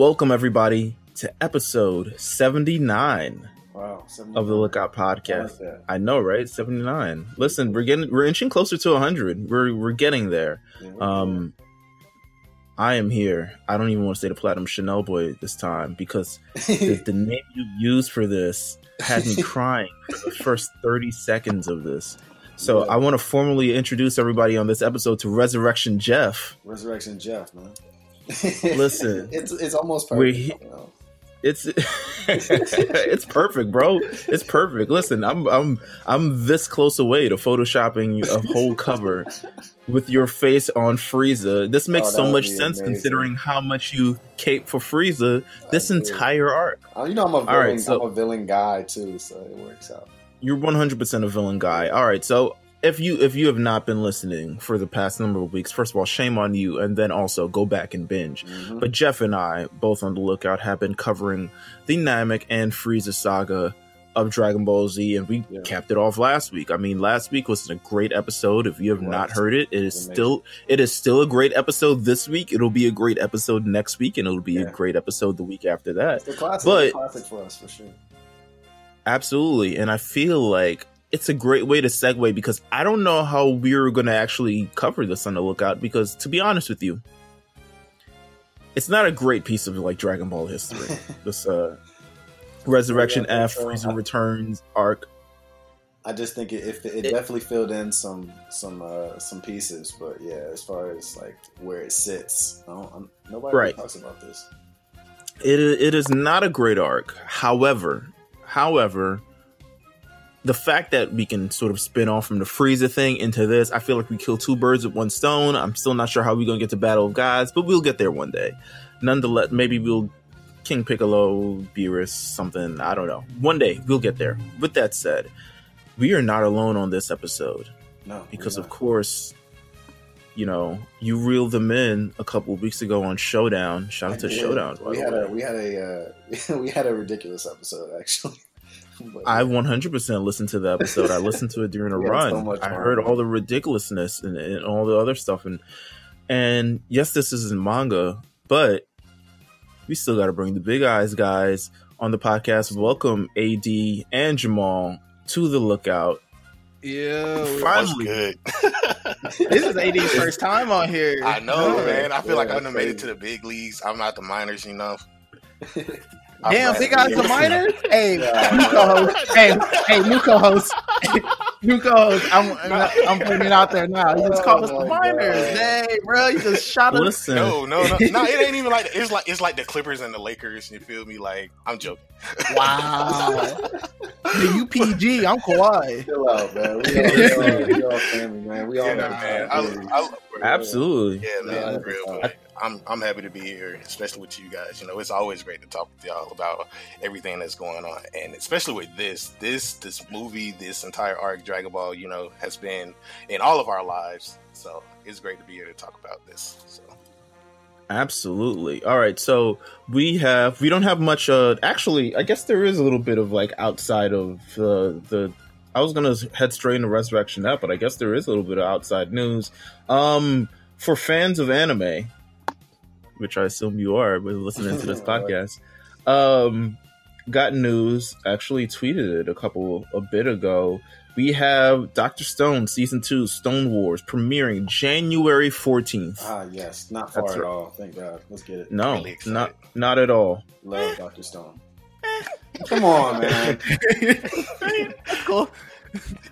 Welcome everybody to episode 79 Wow, of the Lookout I like podcast. I know, right? 79. Listen, we're getting we're inching closer to 100. We're we're getting there. Yeah, we're Um I am here. I don't even want to say the Platinum Chanel boy this time because the, the name you used for this had me crying for the first 30 seconds of this. So Yeah. I want to formally introduce everybody on this episode to Resurrection Jeff. Resurrection Jeff, man. Listen, it's it's almost perfect. you know. It's it's perfect, bro. It's perfect. Listen, I'm I'm I'm this close away to photoshopping a whole cover with your face on Frieza. This makes Oh, so much sense amazing. considering how much you cape for Frieza this entire arc. You know, I'm a villain. Right, so- I'm a villain guy too, so it works out. You're 100% a villain guy. All right, so if you if you have not been listening for the past number of weeks, first of all, shame on you, and then also go back and binge. Mhm. But Jeff and I, both on the lookout, have been covering the Namek and Frieza saga of Dragon Ball Z, and we Yeah. capped it off last week. I mean, last week was a great episode. If you have It not heard it, it is Amazing. still it is still a great episode this week. It'll be a great episode next week, and it'll be a great episode the week after that. It's a classic. but- classic for us for sure. Absolutely. And I feel like it's a great way to segue because I don't know how we're going to actually cover this on the lookout because to be honest with you, it's not a great piece of like Dragon Ball history. this uh Resurrection Yeah, F, so Frieza I- Returns arc. I just think it, it, it It- definitely filled in some some uh, some pieces, but yeah, as far as like where it sits, I don't, nobody Right. talks about this. It it is not a great arc. However, however, the fact that we can sort of spin off from the Frieza thing into this, I feel like we kill two birds with one stone. I'm still not sure how we're gonna get to Battle of Gods, but we'll get there one day. Nonetheless, maybe we'll King Piccolo, Beerus, something. I don't know. One day we'll get there. With that said, we are not alone on this episode No, because, of course, you know you reeled them in a couple of weeks ago on Showdown. Shout I out to did. Showdown. We had a we had a uh, we had a ridiculous episode actually. But, I 100% listened to the episode. I listened to it during a We run. so I heard all the ridiculousness and, and all the other stuff. And and yes, this is in manga, but we still got to bring the big eyes guys on the podcast. Welcome AD and Jamal to the lookout. Yeah, Finally, good. this is AD's first time on here. I know, Yeah, man. I feel like yeah, I done made it to the big leagues. I'm not the minors enough. I'm Damn, glad big to eyes be the Hey, Yeah. new co-host. Hey, hey, new co-host. new co-host. I'm, I'm putting it out there now. You just call oh us the Oh my minors. God. Dang, bro, you just shot us. listen. No, no, no, no. It ain't even like that. it's like it's like the Clippers and the Lakers. You feel me? Like I'm joking. Wow. the UPG. I'm Kawhi. Chill out, man. We all, we all, we all family, man. We all Yeah, man. responsibilities. I, I, Absolutely. yeah, man. Yeah, real, that's man. I'm I'm happy to be here, especially with you guys. You know, it's always great to talk with y'all about everything that's going on, and especially with this, this, this movie, this entire arc, Dragon Ball. You know, has been in all of our lives. So it's great to be here to talk about this. So Absolutely. All right. So we have we don't have much. Uh, actually, I guess there is a little bit of like outside of uh, the. I was gonna head straight into Resurrection F, but I guess there is a little bit of outside news. Um, for fans of anime, which I assume you are, with listening to this podcast, um, got news. Actually, tweeted it a couple a bit ago. We have Doctor Stone season two Stone Wars premiering January fourteenth. Ah, yes. Not far That's at right. all. Thank God. Let's get it. No, Really not not at all. Love Dr. Stone. Come on, man. That's cool.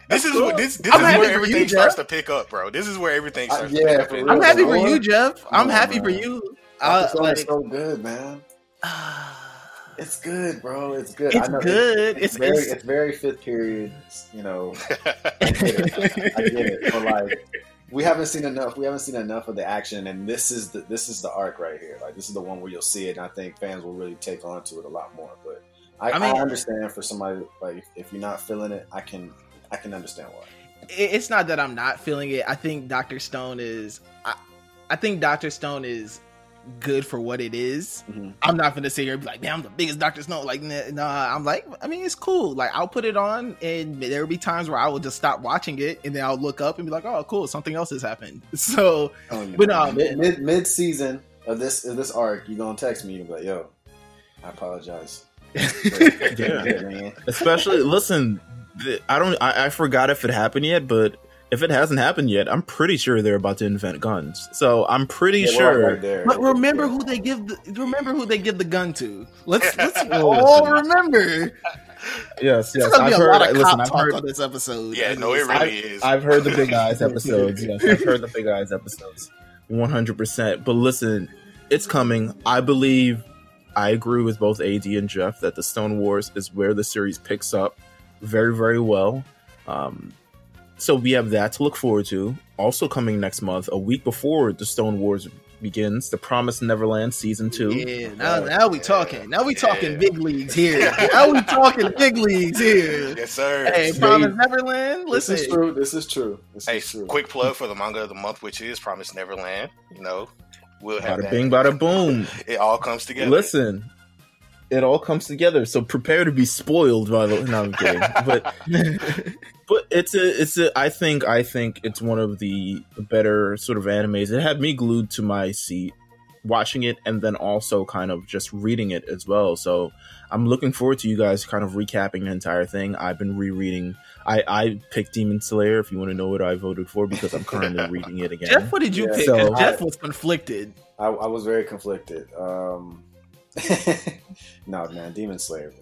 this is what this this I'm is where for you, everything starts Jeff. to pick up, bro. This is where everything Uh, starts yeah, to pick up. for in- real. I'm happy for you, Jeff. I'm Come on, happy for you. Dr. Uh, Stone like, is so good, man. It's good, bro. It's good. it's I know good. It's, It's, very, it's, it's very fifth period. You know, I get it. I get it. But like, we haven't seen enough. We haven't seen enough of the action, and this is the this is the arc right here. Like, this is the one where you'll see it, and I think fans will really take on to it a lot more. But I, I I, understand for somebody like if you're not feeling it, I can I can understand why. it's not that I'm not feeling it. I think Doctor Stone is. I, I think Doctor Stone is good for what it is. Mhm. I'm not gonna sit here and be like, "Damn, I'm the biggest Doctor Stone." Like, nah, nah, I'm like, I mean, it's cool. Like, I'll put it on, and there will be times where I will just stop watching it, and then I'll look up and be like, "Oh, cool, something else has happened." So, Telling you, But, man. um, mid, mid mid season of this of this arc, you are gonna text me. You be like, "Yo, I apologize." Yeah. Especially, listen, th- I don't, I, I forgot if it happened yet, but if it hasn't happened yet, I'm pretty sure they're about to invent guns. So I'm pretty Yeah, sure. right there. But remember who they give the remember who they give the gun to. Let's let's Oh, all remember. Yes, There's yes. gonna I've a heard, lot of listen, cop I've talk heard, on this episode. Yeah, no, it really is. I've heard the Big Eyes episodes. Yes, I've heard the Big Eyes episodes. 100%. But listen, it's coming. I believe, I agree with both AD and Jeff that the Stone Wars is where the series picks up very, very well. Um, so we have that to look forward to. Also coming next month, a week before the Stone Wars begins, The Promised Neverland season two. Yeah, now, oh, now we talking. Now we talking Yeah. big leagues here. Now we talking big leagues here. yes, sir. Hey, Promise Neverland. This is true. This is true. This Hey, is true. quick plug for the manga of the month, which is Promise Neverland. You know, we'll have Bada that. bing, bada boom. It all comes together. Listen, it all comes together. So prepare to be spoiled by the. No, I'm kidding. But but it's a it's a. I think I think it's one of the better sort of animes. It had me glued to my seat watching it, and then also kind of just reading it as well. So I'm looking forward to you guys kind of recapping the entire thing. I've been rereading. I I picked Demon Slayer. If you want to know what I voted for, because I'm currently reading it again. Jeff, what did you Yeah. pick? So- 'Cause Jeff was conflicted. I, I was very conflicted. Um, no, man, Demon Slayer.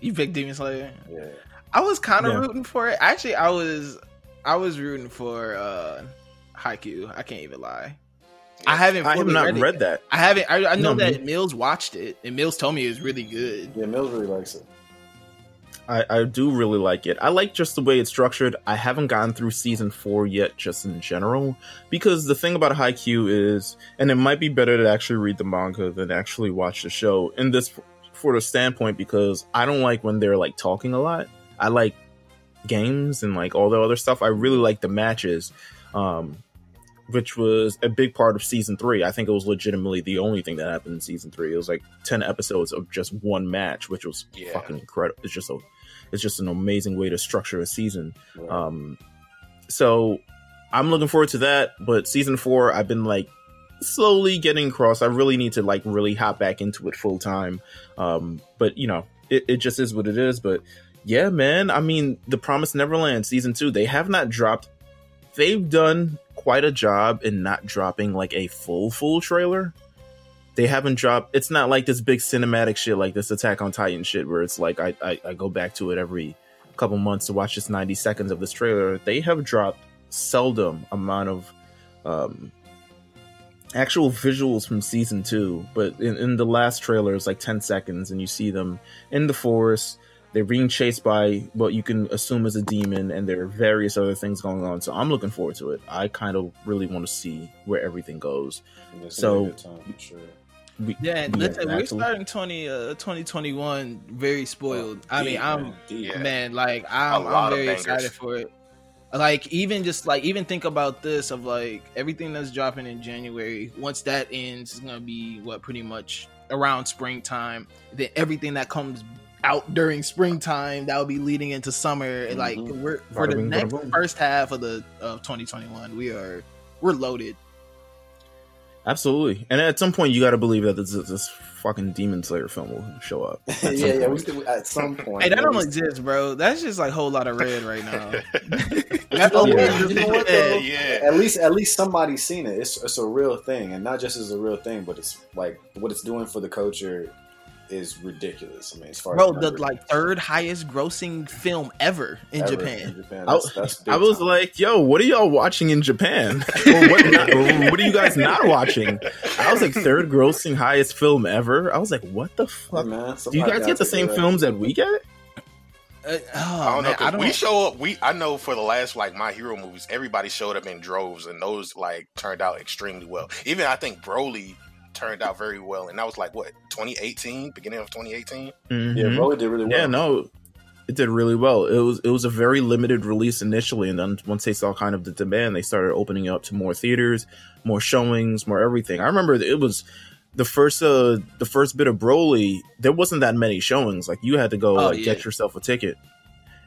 You picked Demon Slayer. Yeah, I was kind of Yeah. rooting for it. Actually, I was I was rooting for uh Haikyuu. I can't even lie. I haven't. I have not read, read that. I haven't. I, I know No, that Meelz watched it, and Meelz told me it was really good. yeah. Meelz really likes it. I, I do really like it. I like just the way it's structured. I haven't gotten through season four yet, just in general, because the thing about Haikyuu is, and it might be better to actually read the manga than actually watch the show in this for the standpoint because I don't like when they're like talking a lot. I like games and like all the other stuff. I really like the matches, um, which was a big part of season three. I think it was legitimately the only thing that happened in season three. It was like ten episodes of just one match, which was Yeah. fucking incredible. It's just a, it's just an amazing way to structure a season. Right. Um, so I'm looking forward to that. But season four, I've been like slowly getting across. I really need to like really hop back into it full time. Um, but you know, it, it just is what it is. But yeah, man. I mean, The Promised Neverland season two, they have not dropped. They've done quite a job in not dropping like a full full trailer. They haven't dropped. It's not like this big cinematic shit like this Attack on Titan shit where it's like I I, I go back to it every couple months to watch just 90 seconds of this trailer. They have dropped seldom amount of um actual visuals from season two, but in, in the last trailer it's like 10 seconds and you see them in the forest. They're being chased by what you can assume is a demon, and there are various other things going on. So I'm looking forward to it. I kind of really want to see where everything goes. So- be a good time, sure. We, Yeah, we listen, we're actually- starting 20, uh, 2021 very spoiled. I mean, Deep, I'm man. Yeah. man, like I'm, A I'm very excited for it. Like even just like even think about this of like everything that's dropping in January. Once that ends, it's gonna be what pretty much around springtime. Then everything that comes out during springtime that will be leading into summer. And like we're for Bada the bing, next first half of the of 2021, we are we're loaded. Absolutely. And at some point, you got to believe that this, this fucking Demon Slayer film will show up. at some yeah, yeah. We point. at some point. Hey, that don't least- exist, bro. That's just like a whole lot of red right now. You That's know all what? it is. You know what, yeah, yeah. At least, at least somebody's seen it. It's, it's a real thing, and not just as a real thing, but it's like what it's doing for the culture is ridiculous. I mean, as far Bro, as the like third highest grossing film ever in ever Japan. In Japan. I, That's, that's I was time. like, yo, what are y'all watching in Japan? or what, not, what are you guys not watching? I was like, third grossing highest film ever. I was like, what the Hey, fuck? man, Do you guys get the same it. films that we get? Uh, oh, I don't know. I don't. We show up. We I know for the last like my hero movies, everybody showed up in droves, and those like turned out extremely well. Even I think Broly turned out very well, and that was like what 2018, beginning of 2018. Yeah, Mhm. Broly did really well. Yeah, no, it did really well. It was it was a very limited release initially, and then once they saw kind of the demand, they started opening up to more theaters, more showings, more everything. I remember it was the first uh the first bit of Broly. There wasn't that many showings. Like you had to go Oh, like, yeah. get yourself a ticket.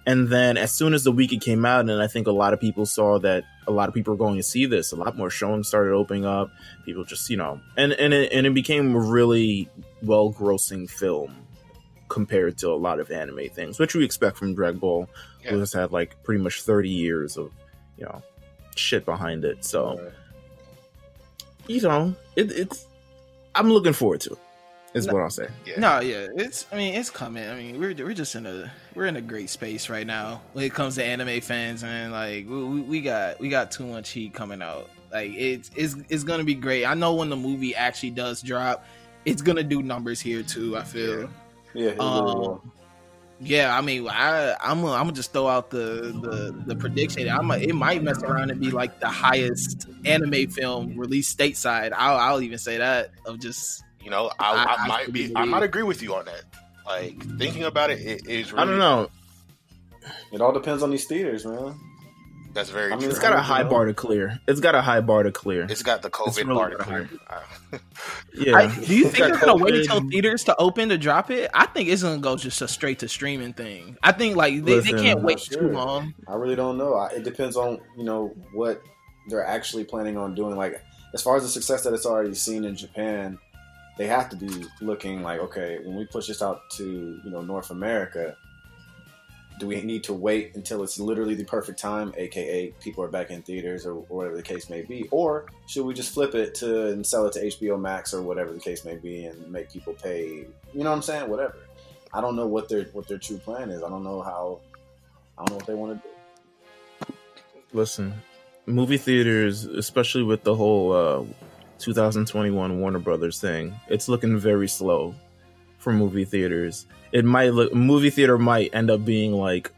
And then as soon as the week it came out, and I think a lot of people saw that a lot of people were going to see this, a lot more showings started opening up. People just, you know, and and it, and it became a really well grossing film compared to a lot of anime things, which we expect from Dragon Ball, Yeah. who has had like pretty much 30 years of, you know, shit behind it. So, Right. you know, it, it's, I'm looking forward to it, is what I'll say. Yeah. No, yeah, it's. I mean, it's coming. I mean, we're we're just in a we're in a great space right now when it comes to anime fans, and like we, we, we got we got too much heat coming out. Like it's it's it's gonna be great. I know when the movie actually does drop, it's gonna do numbers here too. I feel. Yeah, it really Um. Yeah, I mean, I I'm gonna, I'm gonna just throw out the the, the prediction. I'm a, it might mess around and be like the highest anime film released stateside. I'll I'll even say that of just You know, I, I- I, I might be, be I might agree with you on that. Like thinking about it, it is. Really, I don't know. it all depends on these theaters, man. That's very I mean, true. it's got a high bar to clear. It's got a high bar to clear. It's got the COVID really part got a clear. Yeah. I, do you think got they're gonna wait until theaters to open to drop it? I think it's gonna go just a straight to streaming thing. I think like they, Listen, they can't wait not too long. I really don't know. I, it depends on you know what they're actually planning on doing. Like as far as the success that it's already seen in Japan, they have to be looking like okay, when we push this out to you know North America, do we need to wait until it's literally the perfect time, aka people are back in theaters or, or whatever the case may be, or should we just flip it to and sell it to HBO Max or whatever the case may be and make people pay? You know what I'm saying? Whatever. I don't know what their what their true plan is. I don't know how. I don't know what they want to do. Listen, movie theaters, especially with the whole uh, 2021 Warner Brothers thing, it's looking very slow for movie theaters. It might look movie theater might end up being like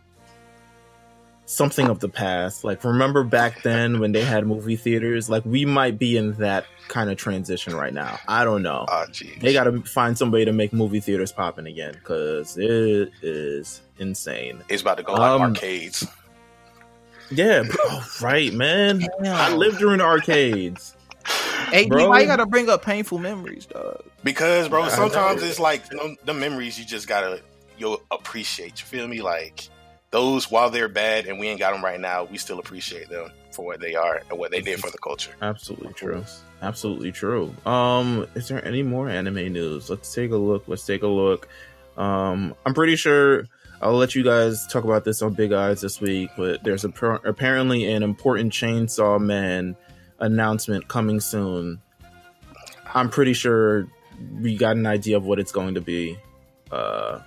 something of the past. Like remember back then when they had movie theaters? Like we might be in that kind of transition right now. I don't know. oh. They got to find somebody to make movie theaters popping again because it is insane. It's about to go like Um, arcades. Yeah, bro, oh, right, man. I lived during arcades. Hey, Bro. why you gotta bring up painful memories, dog? Because, bro, sometimes it's like you know, the memories you just gotta you'll appreciate. You feel me? Like those while they're bad and we ain't got them right now, we still appreciate them for what they are and what they did for the culture. Absolutely true. Absolutely true. Um, is there any more anime news? Let's take a look. Let's take a look. Um, I'm pretty sure I'll let you guys talk about this on Big Eyes this week, but there's a, apparently an important Chainsaw Man announcement coming soon. I'm pretty sure we got an idea of what it's going to be. Uh,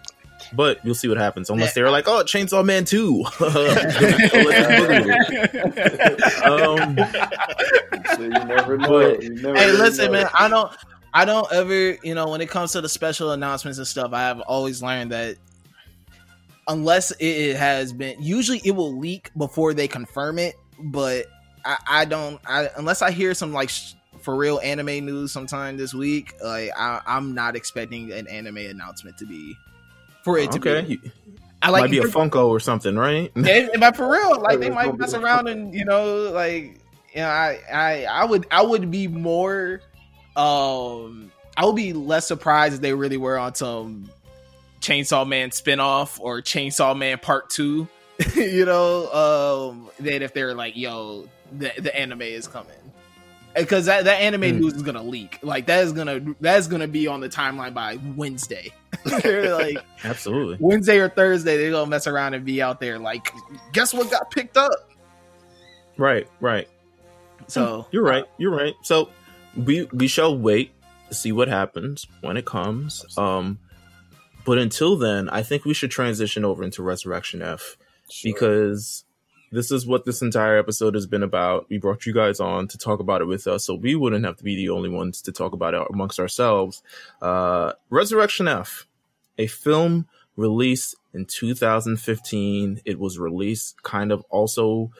but you'll see what happens. Unless they're like, "Oh, Chainsaw Man 2. um, So you never know. But- hey, listen, know. man. I don't, I don't ever, you know, when it comes to the special announcements and stuff, I have always learned that unless it has been, usually it will leak before they confirm it. But I, I don't, I unless I hear some like sh- for real anime news sometime this week, like I, I'm not expecting an anime announcement to be for it to okay, be. I like might be a Funko or something, right? Yeah, but for real, like they might mess around and you know, like you know, I, I, I would, I would be more, um, I would be less surprised if they really were on some Chainsaw Man spinoff or Chainsaw Man Part Two, you know, um, than if they're like, yo, the the anime is coming. Because that, that anime Hmm. news is gonna leak, like that is gonna that's gonna be on the timeline by Wednesday. Like Absolutely. Wednesday or Thursday, they're gonna mess around and be out there like, guess what got picked up? Right, right. So You're right. You're right. So we we shall wait to see what happens when it comes. Um but until then, I think we should transition over into Resurrection F Sure. because this is what this entire episode has been about. We brought you guys on to talk about it with us, so we wouldn't have to be the only ones to talk about it amongst ourselves. Uh, Resurrection F, a film released in 2015. It was released kind of also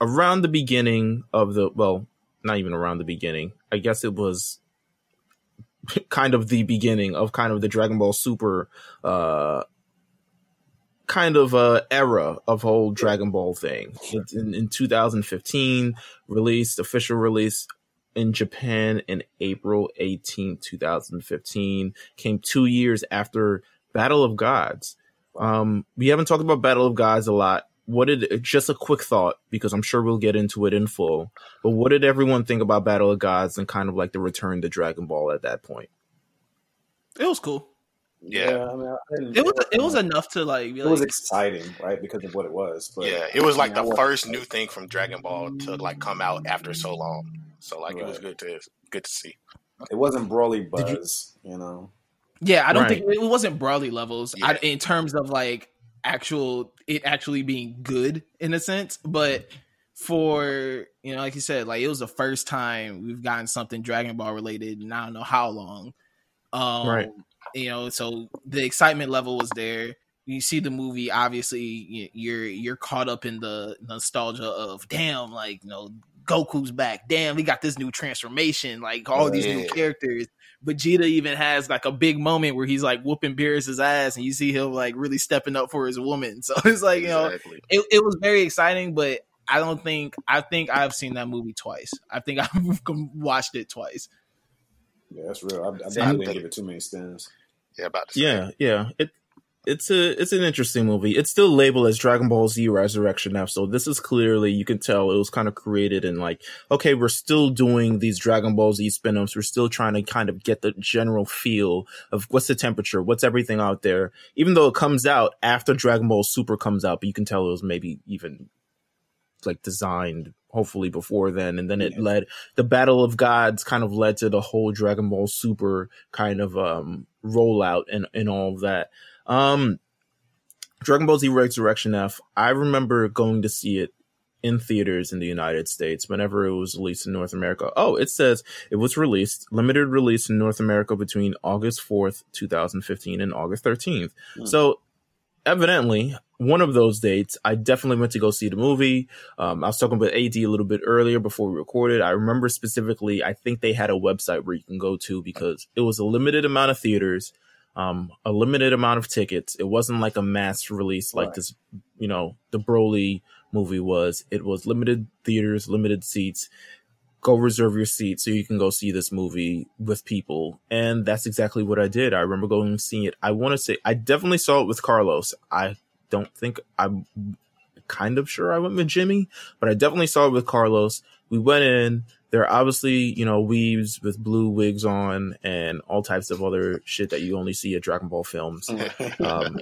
around the beginning of the, well, not even around the beginning. I guess it was kind of the beginning of kind of the Dragon Ball Super uh kind of uh era of whole Dragon Ball thing. It's in, in 2015, released official release in Japan in April 18, 2015. Came two years after Battle of Gods, Um, we haven't talked about Battle of Gods a lot. What did just a quick thought because I'm sure we'll get into it in full. But what did everyone think about Battle of Gods and kind of like the return to Dragon Ball at that point? It was cool. Yeah. I mean, I It was it was enough to like be it was exciting, right? Because of what it was. But yeah, it was like I the mean, I first new thing from Dragon Ball to like come out after so long. So like it was good to good to see. It wasn't Broly Did you- you, know. Yeah, I don't Right. think it wasn't Broly levels I, in terms of like actual it actually being good in a sense, but for you know, like you said, like it was the first time we've gotten something Dragon Ball related, and I don't know how long. Um, Right. You know, so the excitement level was there. You see the movie, obviously, you- you're you're caught up in the nostalgia of damn, like you know, Goku's back. Damn, we got this new transformation. Like all these new characters. Vegeta even has like a big moment where he's like whooping Beerus's ass, and you see him like really stepping up for his woman. So it's like you know, it, it was very exciting, but I don't think I think I've seen that movie twice. I think I've watched it twice. Yeah, that's real. I, I Same definitely thing. didn't give it too many spins. Yeah, about. Yeah, yeah. It it's a it's an interesting movie. It's still labeled as Dragon Ball Z Resurrection F, so this is clearly you can tell it was kind of created in like, okay, we're still doing these Dragon Ball Z spin-offs. We're still trying to kind of get the general feel of what's the temperature, what's everything out there. Even though it comes out after Dragon Ball Super comes out, but you can tell it was maybe even like designed hopefully before then and then it Yeah. led the battle of gods kind of led to the whole dragon ball super kind of um rollout and and all of that um dragon ball z resurrection f i remember going to see it in theaters in the united states whenever it was released in north america oh it says it was released limited release in north america between august 4th 2015 and august 13th Hmm. so evidently one of those dates i definitely went to go see the movie. Um, i was talking about ad a little bit earlier before we recorded. I remember specifically i think they had a website where you can go to because it was a limited amount of theaters um, a limited amount of tickets. It wasn't like a mass release like Right. this you know the broly movie was. It was limited theaters limited seats. Go reserve your seat so you can go see this movie with people. And that's exactly what i did. I remember going and seeing it. I want to say i definitely saw it with carlos. I don't think i'm kind of sure i went with jimmy but i definitely saw it with carlos. We went in. There are obviously you know weaves with blue wigs on and all types of other shit that you only see at dragon ball films. Um,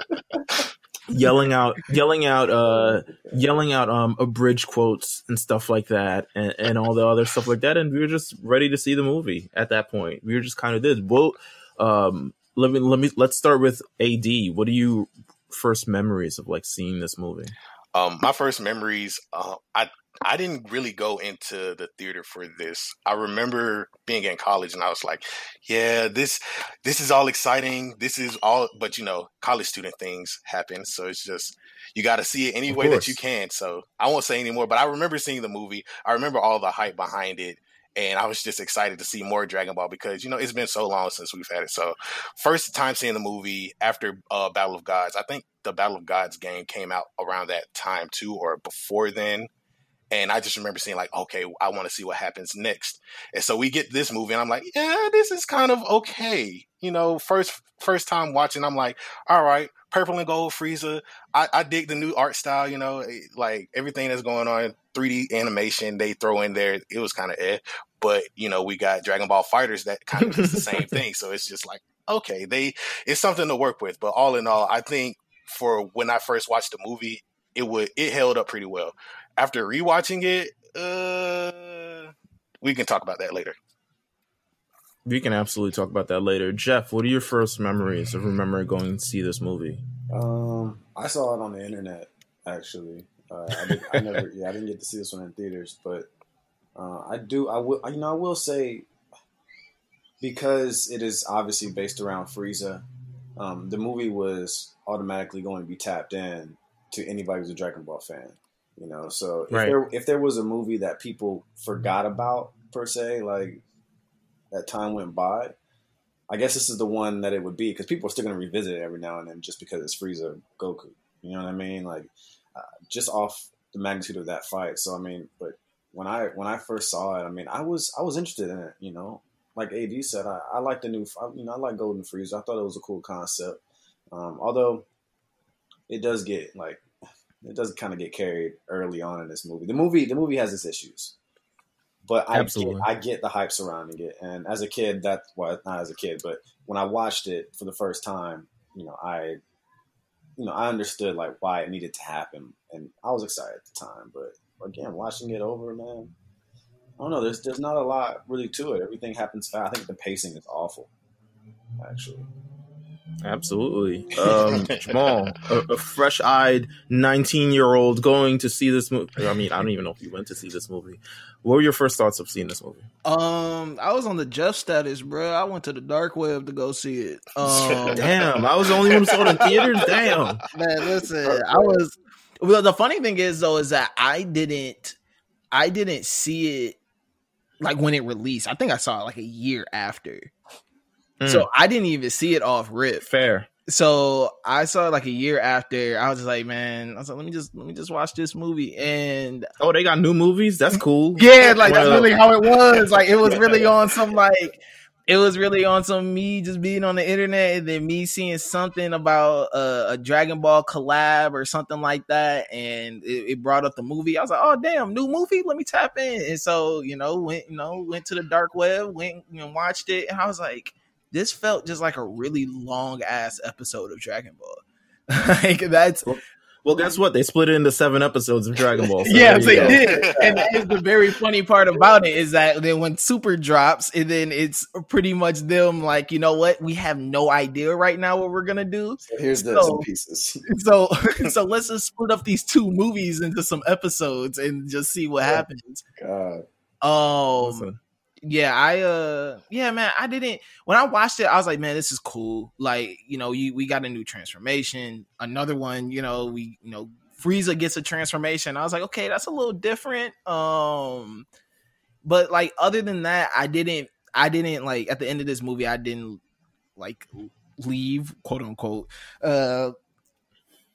yelling out yelling out uh yelling out um abridged quotes and stuff like that and, and all the other stuff like that. And we were just ready to see the movie at that point. We were just kind of did well um let me let me let's start with ad what do you first memories of like seeing this movie Um, my first memories, uh, I I didn't really go into the theater for this. I remember being in college and I was like, yeah, this this is all exciting. This is all, but you know, college student things happen, so it's just you got to see it any Of way that you can. So I won't say anymore, but I remember seeing the movie. I remember all the hype behind it. And I was just excited to see more Dragon Ball because you know it's been so long since we've had it. So first time seeing the movie after uh, Battle of Gods, I think the Battle of Gods game came out around that time too, or before then. And I just remember seeing like, okay, I want to see what happens next. And so we get this movie, and I'm like, yeah, this is kind of okay. You know, first first time watching, I'm like, all right, purple and gold Frieza. I, I dig the new art style. You know, eh, like everything that's going on, 3D animation they throw in there. It was kind of eh. But you know, we got Dragon Ball FighterZ that kind of does the same thing. So it's just like, okay, they it's something to work with. But all in all, I think for when I first watched the movie, it would it held up pretty well. After rewatching it, uh, we can talk about that later. we can absolutely talk about that later jeff what are your first memories of remembering going to see this movie Um, I saw it on the internet actually. Uh, I, did, I never, yeah, I didn't get to see this one in theaters, but uh, I do. I will, you know, I will say because it is obviously based around Frieza. Um, the movie was automatically going to be tapped in to anybody who's a Dragon Ball fan. You know, so if Right. there if there was a movie that people forgot about per se, like that time went by, I guess this is the one that it would be because people are still going to revisit it every now and then just because it's Frieza Goku. You know what I mean? Like uh, just off the magnitude of that fight. So I mean, but when I when I first saw it, I mean, I was I was interested in it. You know, like Ad said, I, I like the new. I, you know, I like Golden Frieza. I thought it was a cool concept. Um, although it does get like it does kind of get carried early on in this movie. The movie the movie has its issues, but I Absolutely. get, I get the hype surrounding it. And as a kid, that well not as a kid, but when I watched it for the first time, you know I you know I understood like why it needed to happen, and I was excited at the time. But again, watching it over, man. I don't know. There's there's not a lot really to it. Everything happens fast. I think the pacing is awful, actually. Absolutely. Um, Jamal, a, a fresh eyed 19 year old going to see this movie. I mean, I don't even know if you went to see this movie. What were your first thoughts of seeing this movie? Um, I was on the Jeff status, bro. I went to the dark web to go see it. Um, Damn, I was the only one who saw it in theaters. Damn. man, listen, I was. Well, the funny thing is though, is that I didn't, I didn't see it like when it released. I think I saw it like a year after, Mm. so I didn't even see it off rip. Fair. So I saw it like a year after. I was just like, man, I was like, let me just let me just watch this movie, and Oh, they got new movies? That's cool. yeah, like that's really how it was. Like it was really on some like it was really on some me just being on the internet and then me seeing something about a, a Dragon Ball collab or something like that, and it, it brought up the movie. I was like, oh damn, new movie, let me tap in. And so you know went you know went to the dark web, went and watched it, and I was like, this felt just like a really long ass episode of Dragon Ball. like that's Well, guess what? They split it into seven episodes of Dragon Ball. So yeah, they go. did. And here's the very funny part about it is that then when Super drops, and then it's pretty much them like, you know what? We have no idea right now what we're gonna do. So here's the So- some pieces. So so let's just split up these two movies into some episodes and just see what Yeah. happens. God. Um Listen, yeah, I uh yeah, man, I didn't when I watched it, I was like, man, this is cool. Like, you know, you we got a new transformation, another one, you know, we you know, Frieza gets a transformation. I was like, okay, that's a little different. Um but like other than that, I didn't I didn't like at the end of this movie, I didn't like leave, quote unquote, uh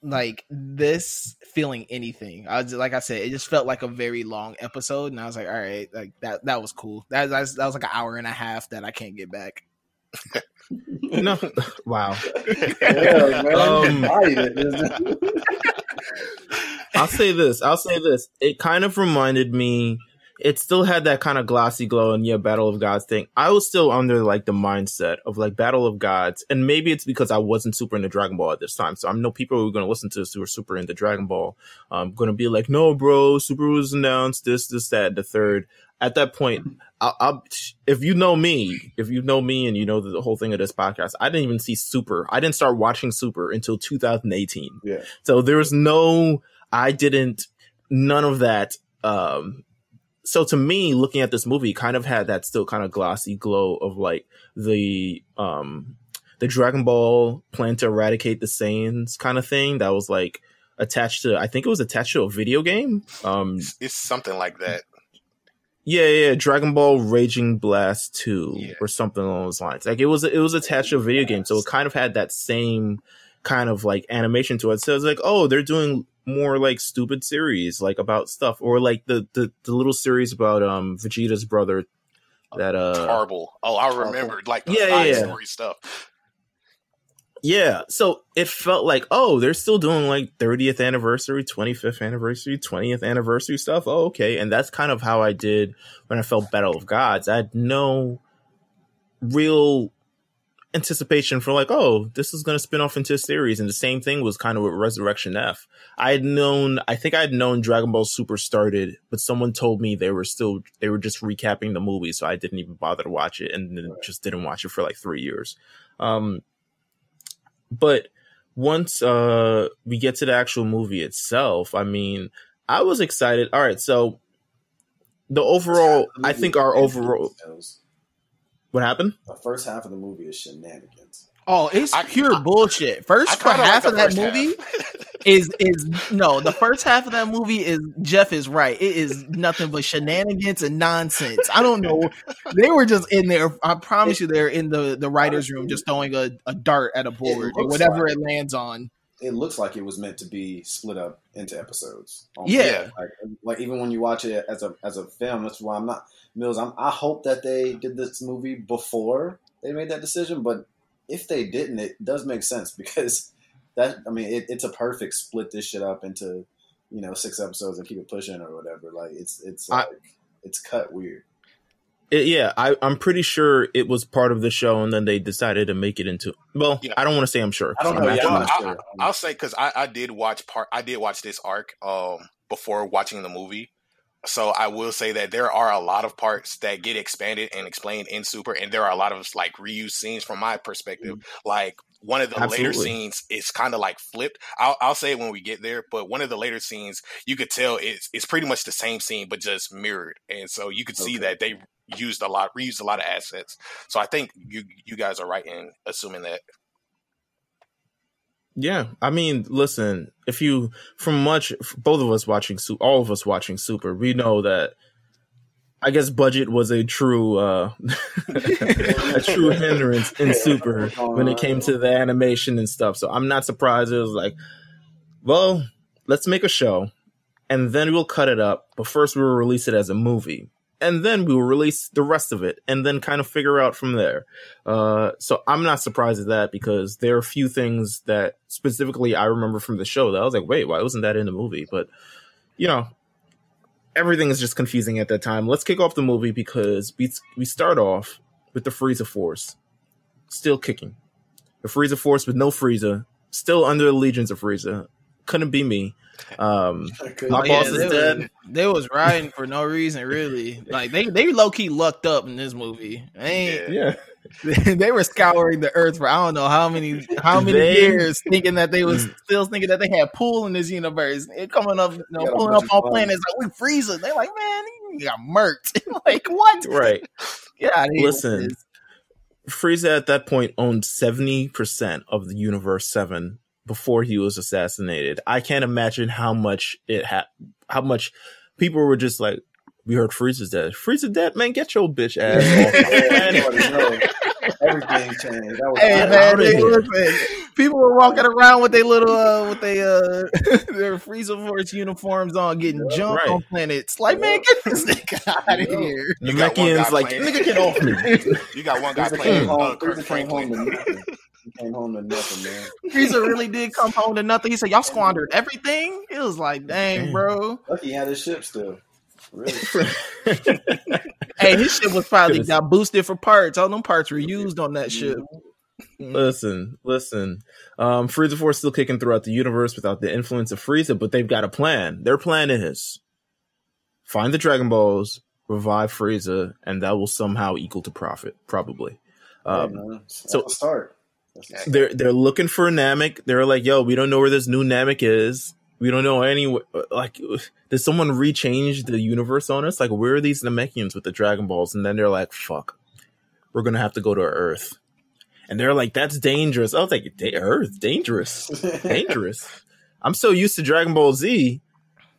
like this feeling anything. I was just, like I said, it just felt like a very long episode, and I was like, all right, like that that was cool. That that was, that was like an hour and a half that I can't get back. no, wow. Yeah. Um, I'll say this. I'll say this. It kind of reminded me. It still had that kind of glossy glow and yeah, Battle of Gods thing. I was still under like the mindset of like Battle of Gods, and maybe it's because I wasn't super into Dragon Ball at this time. So I know people who are going to listen to this who are super into Dragon Ball. Um, going to be like, no, bro, Super was announced. This, this, that, the third. At that point, I'll, I'll, if you know me, if you know me, and you know the, the whole thing of this podcast, I didn't even see Super. I didn't start watching Super until 2018. yeah. So there was no, I didn't, none of that. Um, so to me, looking at this movie, kind of had that still kind of glossy glow of like the, um, the Dragon Ball plan to eradicate the Saiyans kind of thing that was like attached to, I think it was attached to a video game. Um, It's, it's something like that. yeah, yeah, Dragon Ball Raging Blast 2 Yeah. or something along those lines. Like it was it was attached to a video game, so it kind of had that same kind of like animation to it. So it's like, oh, they're doing more like stupid series like about stuff or like the the, the little series about um Vegeta's brother that uh Horrible. Oh, I remembered like the yeah, yeah. story stuff. Yeah, so it felt like, oh, they're still doing like 30th anniversary, 25th anniversary, 20th anniversary stuff. Oh, okay. And that's kind of how I did when I felt Battle of Gods. I had no real anticipation for like, oh, this is going to spin off into a series. And the same thing was kind of with Resurrection F. I had known, I think I had known Dragon Ball Super started, but someone told me they were still, they were just recapping the movie. So I didn't even bother to watch it and then just didn't watch it for like three years. Um, but once uh we get to the actual movie itself i mean i was excited all right so the overall i think our overall what happened The first half of the movie is shenanigans. Oh, it's I- pure I- bullshit. First I half like of the that movie is is no. The first half of that movie is Jeff is right. It is nothing but shenanigans and nonsense. I don't know. They were just in there. I promise you, they're in the the writers' room just throwing a, a dart at a board or whatever like- it lands on. It looks like it was meant to be split up into episodes. Yeah. like, like even when you watch it as a as a film, that's why I'm not Meelz. I'm, I hope that they did this movie before they made that decision, but if they didn't, it does make sense because that I mean, it, it's a perfect split this shit up into you know six episodes and keep it pushing or whatever. Like it's it's I- it's cut weird. It- yeah, I, I'm pretty sure it was part of the show, and then they decided to make it into. Well, Yeah. I don't want to say I'm sure. I don't know. Yeah, actually I'm not not I, sure. I'll say because I, I did watch part. I did watch this arc um before watching the movie. So I will say that there are a lot of parts that get expanded and explained in Super, and there are a lot of like reused scenes from my perspective. Mm-hmm. Like one of the later scenes is kind of like flipped. I'll, I'll say it when we get there, but one of the later scenes you could tell it's it's pretty much the same scene but just mirrored, and so you could see that they used a lot, reused a lot of assets. So I think you you guys are right in assuming that. Yeah, I mean, listen, if you from much both of us watching all of us watching Super, we know that I guess budget was a true uh a true hindrance in Super when it came to the animation and stuff. So I'm not surprised it was like, well, let's make a show and then we'll cut it up, but first we'll release it as a movie. And then we'll release the rest of it and then kind of figure out from there. Uh, so I'm not surprised at that because there are a few things that specifically I remember from the show that I was like, wait, why wasn't that in the movie? But you know, everything is just confusing at that time. Let's kick off the movie because we we start off with the Frieza Force still kicking. The Frieza Force with no Frieza, still under the legions of Frieza. Couldn't be me. Um, my Oh, boss is they dead. Was, they was riding for no reason, really. Like they they low key lucked up in this movie. They ain't, yeah, they were scouring the earth for I don't know how many how many They- years, thinking that they was still thinking that they had pool in this universe. It coming up, you know, pulling up on planets like we freezing. They like, man, you got murked. like what? right. Yeah, Listen. Frieza at that point owned 70% of the Universe 7 before he was assassinated. I can't imagine how much it had, how much people were just like, we heard Frieza's dead. Frieza dead? Man, get your bitch ass off my planet. Everything changed. That was Hey man, they- here. listen, people were walking around with their little, uh, with their uh, their Frieza Force uniforms on, getting jumped Right. on planets. Like, man, get this nigga out of here. You got one Namekian's guy like, playing- nigga, get off me. You got one guy playing uh, home. Kirk Frieza came home to Franklin. Nothing. Came home to nothing, man. Frieza really did come home to nothing. He said, "Y'all squandered everything." It was like, dang, Damn. bro. Lucky he had his ship still. Really? Hey, his ship was probably Could've- got boosted for parts. All them parts were used on that ship. listen, listen. Um, Frieza Force still kicking throughout the universe without the influence of Frieza, but they've got a plan. Their plan is find the Dragon Balls, revive Frieza, and that will somehow equal to profit, probably. Um, Hey, that's so- a start. That's they're they're looking for a Namek. They're like, yo, we don't know where this new Namek is. We don't know any like did someone rechange the universe on us? Like where are these Namekians with the Dragon Balls? And then they're like, fuck. We're gonna have to go to Earth. And they're like, that's dangerous. I was like, "Da- Earth, dangerous. Dangerous. I'm so used to Dragon Ball Z.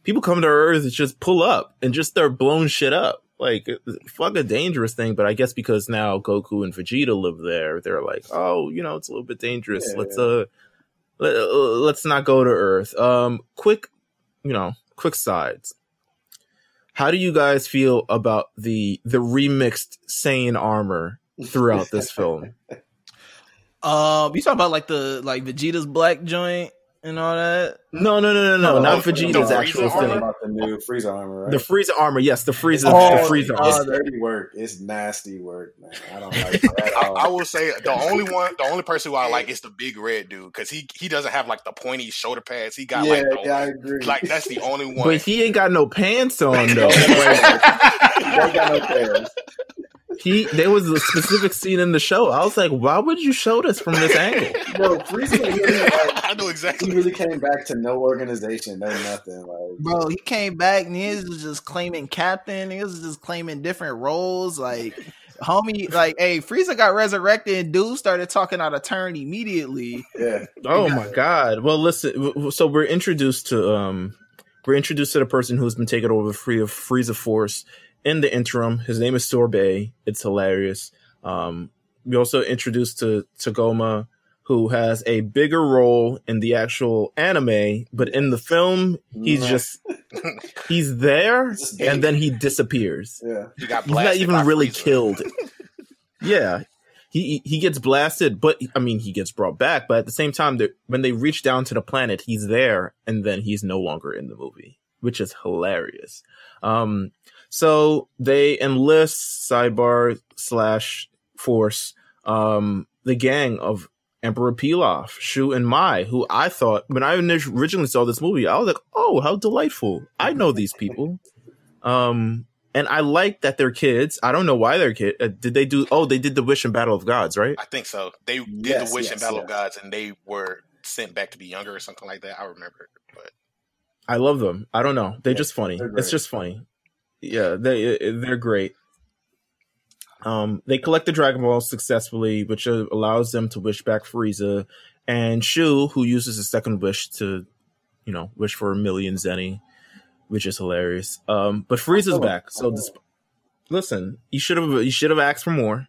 People come to Earth and just pull up and just start blowing shit up. Like fuck a dangerous thing, but I guess because now Goku and Vegeta live there, they're like, oh, you know, it's a little bit dangerous. Yeah, let's yeah. uh, let, uh, let's not go to Earth. Um, quick, you know, quick sides. How do you guys feel about the the remixed Saiyan armor throughout this film? Um, you talking about like the like Vegeta's black joint and all that? No, no, no, no, no, Oh, not the Vegeta's Frieza actual armor? thing. about the new Frieza armor, right? The Frieza armor, yes, the Frieza, Oh, the Frieza God. it's armor. dirty work. It's nasty work, man. I don't like it at I. I will say the only one, the only person who I like is the big red dude because he he doesn't have like the pointy shoulder pads. He got yeah, like the, yeah, I agree. like that's the only one. But he ain't got no pants on though. Like, they got no pairs. He there was a specific scene in the show. I was like, why would you show this from this angle? Bro, Frieza really, like, I know exactly. he really came back to no organization, no nothing. Like, Bro, he came back and he was just claiming captain. He was just claiming different roles. Like, homie, like, hey, Frieza got resurrected and dude started talking out of turn immediately. yeah, Oh my god. Well, listen. w- w- So we're introduced to um, we're introduced to the person who's been taken over free of Frieza Force in the interim. His name is Sorbet. It's hilarious. Um, we also introduced to Tagoma, who has a bigger role in the actual anime, but in the film, he's Nah. just he's there and then he disappears. yeah. He got He's not even really Frieza. killed. yeah. he he gets blasted, but I mean he gets brought back. But at the same time, when they reach down to the planet, he's there, and then he's no longer in the movie, which is hilarious. Um, so they enlist sidebar slash force um the gang of Emperor Pilaf, Shu, and Mai, who I thought when I originally saw this movie, I was like, "Oh, how delightful! I know these people." Um, and I like that they're kids. I don't know why they're kids. Uh, did they do? Oh, they did the Wish and Battle of Gods, right? I think so. They did yes, the Wish yes, and Battle yes. of Gods, and they were sent back to be younger or something like that. I remember, but I love them. I don't know. They're yeah, just funny. They're it's just funny. Yeah, they they're great. Um, they collect the Dragon Balls successfully, which allows them to wish back Frieza and Shu, who uses a second wish to, you know, wish for a million Zeni, which is hilarious. Um, but Frieza's back, so this, listen, you should have you should have asked for more,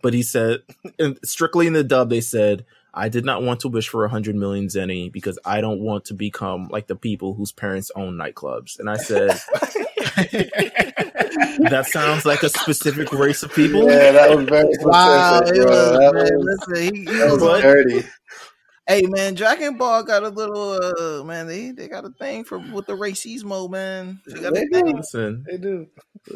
but he said, strictly in the dub, they said. I did not want to wish for a hundred million zeni because I don't want to become like the people whose parents own nightclubs. And I said, that sounds like a specific race of people. Yeah, that was very wow. Was, that man, was, listen, he, he that was dirty. Hey man, Dragon Ball got a little uh man, they they got a thing for with the racismo, man. They, got they do. Listen, they do.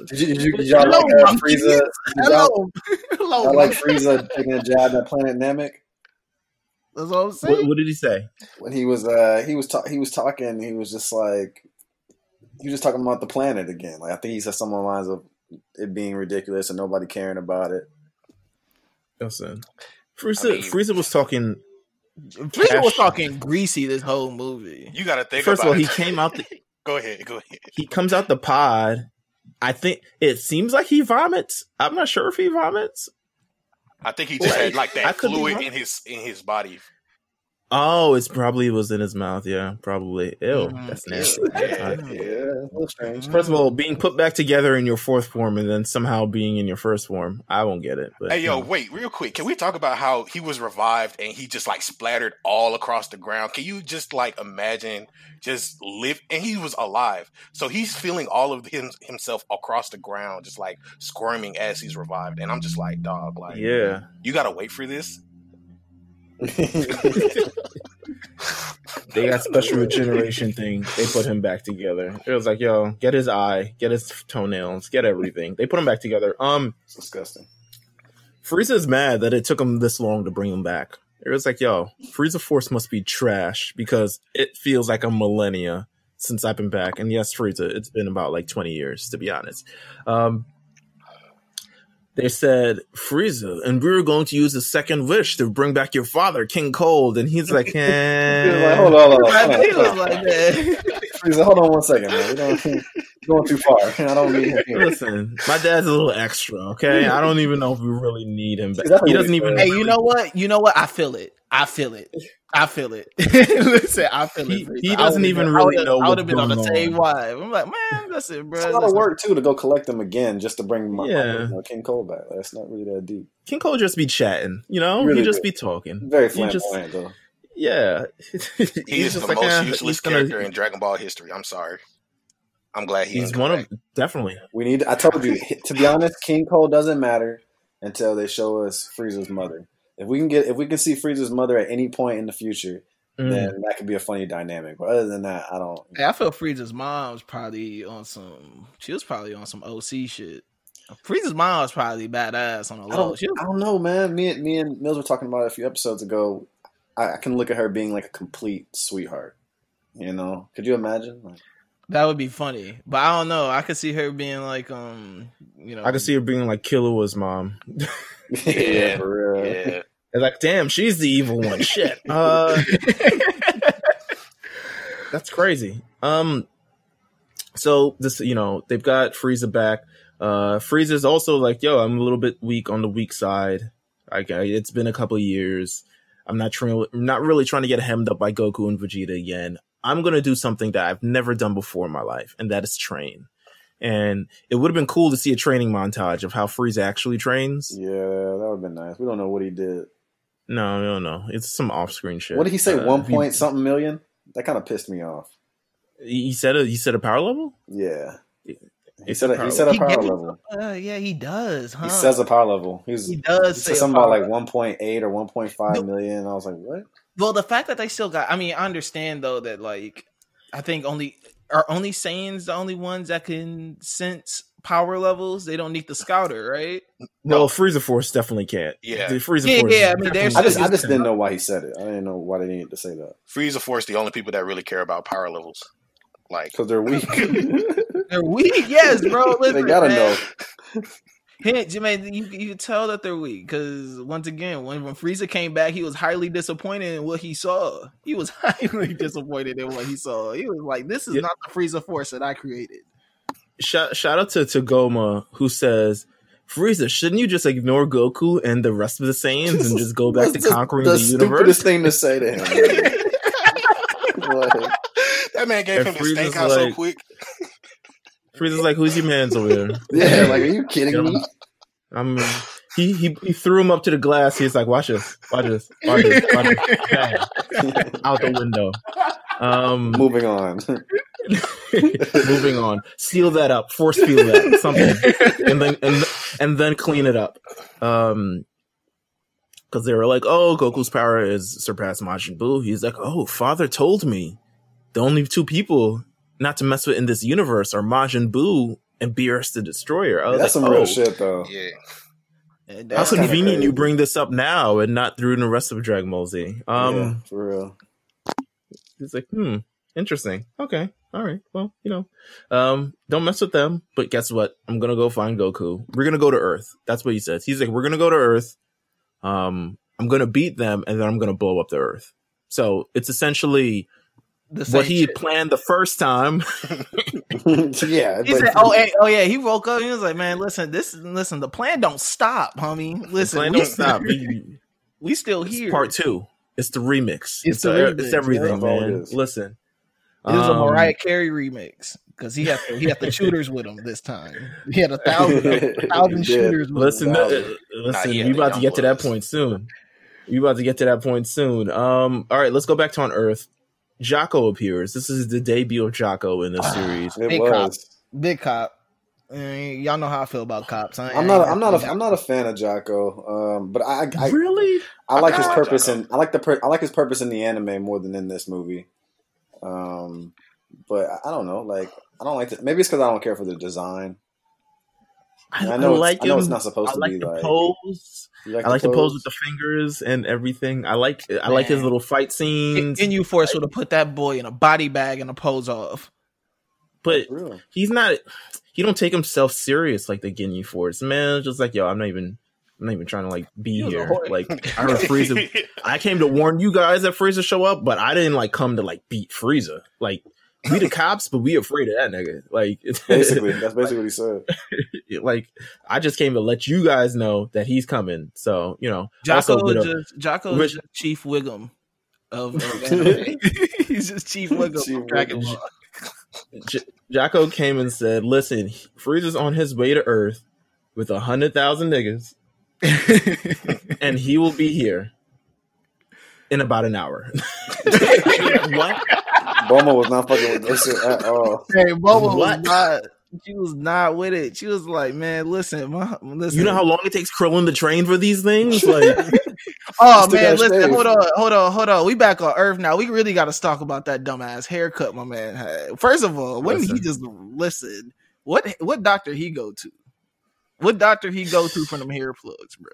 Did, you, did, you, did y'all Hello, like uh, Frieza? Hello. Hello. I like Frieza taking a jab at Planet Namek. That's what I'm saying. What, what, did he say? When he was uh he was ta- he was talking, he was just like he was just talking about the planet again. Like I think he said something along the lines of it being ridiculous and nobody caring about it. Listen, Frieza, I mean, Frieza was talking. Frieza was talking greasy this whole movie. You got to think. First of all, it. he came out. The, go ahead. Go ahead. He comes out the pod. I think it seems like he vomits. I'm not sure if he vomits. I think he just had like that fluid in his in his body Oh, it's probably was in his mouth. Yeah, probably. Ew, mm, that's nasty. yeah, yeah strange. First of all, being put back together in your fourth form and then somehow being in your first form, I won't get it. But, hey, yo, wait, real quick, can we talk about how he was revived and he just like splattered all across the ground? Can you just like imagine just live and he was alive, so he's feeling all of him himself across the ground, just like squirming as he's revived, and I'm just like, dog, like, yeah, you gotta wait for this they got special regeneration thing. They put him back together. It was like, yo, get his eye, get his toenails, get everything. They put him back together. Um, it's disgusting. Frieza's mad that it took him this long to bring him back. It was like, yo, Frieza Force must be trash because it feels like a millennia since I've been back. And yes, Frieza, it's been about like 20 years, to be honest. Um, they said Frieza, and we were going to use a second wish to bring back your father, King Cold, and he's like, eh. like hold on, hold on, He was like Frieza, hold on one second, man. We're going, going too far. I don't need him here. Listen, my dad's a little extra. Okay, I don't even know if we really need him. Back. He doesn't even. Hey, you know what? You know what? I feel it. I feel it. I feel it. listen, I feel he, it. He doesn't even been, really know. I would have been on the same vibe. I'm like, man, that's it, bro. It's a lot of work too to go collect them again just to bring my, yeah. my, King Cold back. That's not really that deep. King Cold just be chatting, you know. Really he just be talking. Very flamboyant though. Yeah, he is the like, most eh, useless character in Dragon Ball history. I'm sorry. I'm glad he's one of definitely. We need. I told you to be honest. King Cold doesn't matter until they show us Frieza's mother. If we can get, if we can see Frieza's mother at any point in the future, mm. then that could be a funny dynamic. But other than that, I don't. Hey, I feel Frieza's mom was probably on some. She was probably on some OC shit. Frieza's mom was probably badass on a low. I don't, I don't know, man. Me, and me and Meelz were talking about it a few episodes ago. I, I, can look at her being like a complete sweetheart. You know, could you imagine? Like, that would be funny, but I don't know. I could see her being like, um, you know, I could see her being like Killua's mom. yeah, for real. Yeah. They're like, damn, she's the evil one. Shit. Uh, that's crazy. Um, so this, you know, they've got Frieza back. Uh, Frieza's also like, yo, I'm a little bit weak on the weak side. Like, it's been a couple years. I'm not trying, not really trying to get hemmed up by Goku and Vegeta again. I'm gonna do something that I've never done before in my life, and that is train. And it would have been cool to see a training montage of how Frieza actually trains. Yeah, that would have been nice. We don't know what he did. No, no, no. It's some off-screen shit. What did he say? Uh, One point he, something million. That kind of pissed me off. He said a he said a power level. Yeah. He said a, he said a He power gave- level. Uh, yeah, he does. Huh? He says a power level. He was he he does say said something about like 1.8 or 1.5 No. million. I was like, what? Well, the fact that they still got, I mean, I understand though that like, I think only are only Saiyans the only ones that can sense power levels. They don't need the scouter, right? No, Well, Frieza Force definitely can't. Yeah. the Frieza Yeah, Force. yeah, I mean, there's- I just I just didn't know why he said it. I didn't know why they needed to say that Frieza Force, the only people that really care about power levels. Like, because they're weak. They're weak, yes, bro. they gotta man. know. Hint, you man, you you tell that they're weak because once again, when when Frieza came back, he was highly disappointed in what he saw. He was highly disappointed in what he saw. He was like, "This is Yeah. not the Frieza Force that I created." Shout, shout out to, to Goma who says, Frieza, shouldn't you just ignore Goku and the rest of the Saiyans and just go back to That's the- conquering the, the, stupidest universe? thing to say to him. Like, that man gave And him the Frieza's steakhouse so like- quick. Frieza's like, who's your man's over there? yeah, like, are you kidding me? I'm, he, he he threw him up to the glass. He's like, watch this, watch this, watch this, watch this. Out the window. Um, Moving on. moving on. Seal that up. Force field that something, and then and and then clean it up. Um, because they were like, "Oh, Goku's power is surpassed Majin Buu." He's like, "Oh, Father told me the only two people not to mess with in this universe are Majin Buu and Beerus the Destroyer." I was that's like, some real "Oh, shit, though. Yeah. And How that's convenient crazy. you bring this up now and not through the rest of Dragon Ball Z." Um, yeah, for real. He's like, hmm, interesting. Okay, all right. Well, you know, um, don't mess with them. But guess what? I'm gonna go find Goku. We're gonna go to Earth. That's what he says. He's like, we're gonna go to Earth. Um, I'm gonna beat them, and then I'm gonna blow up the Earth. So it's essentially the same what he had shit. planned the first time. yeah, He said, "Oh, hey, oh yeah." He woke up. He was like, "Man, listen, this, listen. The plan don't stop, homie. The Listen, plan we, don't stop. We- we still It's here." part two. It's the remix. It's the uh, remix, It's everything, that's all it man. Listen. It was a Um, Mariah Carey remix because he had the, he had the shooters with him this time. He had a thousand, a thousand shooters with Listen, him. uh, listen. he had we the about to young get to that point soon. We about to get to that point soon. Um, all right, let's go back to on Earth. Jocko appears. This is the debut of Jocko in this series. It Big was. Big cop. I mean, y'all know how I feel about cops. I, I'm not. I'm not. A, I'm not a fan of Jocko. Um, but I. I, really? I like his I like purpose and. I like the. Per, I like his purpose in the anime more than in this movie. Um, but I- I don't know. Like I don't like. The, maybe it's because I don't care for the design. I, I I know. it's- like I know him. it's not supposed I to like be the like. pose. You I like the pose with the fingers and everything. I like. I like his little fight scenes. And you force would have put that boy in a body bag and a pose off. but Real. he's not. He don't take himself serious like the Ginyu Force. Man, just like yo, I'm not even. I'm not even trying to like be He here. Like I heard Frieza. I came to warn you guys that Frieza show up, but I didn't like come to like beat Frieza. Like we the cops, but we afraid of that nigga. Like it's Basically, that's basically what he said. like I just came to let you guys know that he's coming. So you know, Jocko also with just Jocko with- is just Chief Wiggum of, of. He's just Chief Wiggum Chief of Dragon Wiggum. Ball. J- Jocko came and said, "Listen, Frieza's on his way to Earth with a hundred thousand niggas, and he will be here in about an hour." what? Bulma was not fucking with this shit at all. Hey, Boba What? was not. She was not with it. She was like, "Man, listen, my, listen." You know how long it takes Krillin to train for these things? Like, Oh man, listen, shave. hold on, hold on, hold on. We back on Earth now. We really got to talk about that dumbass haircut my man had. First of all, when did he just listen? What what doctor he go to? What doctor he go to for them hair plugs, bro?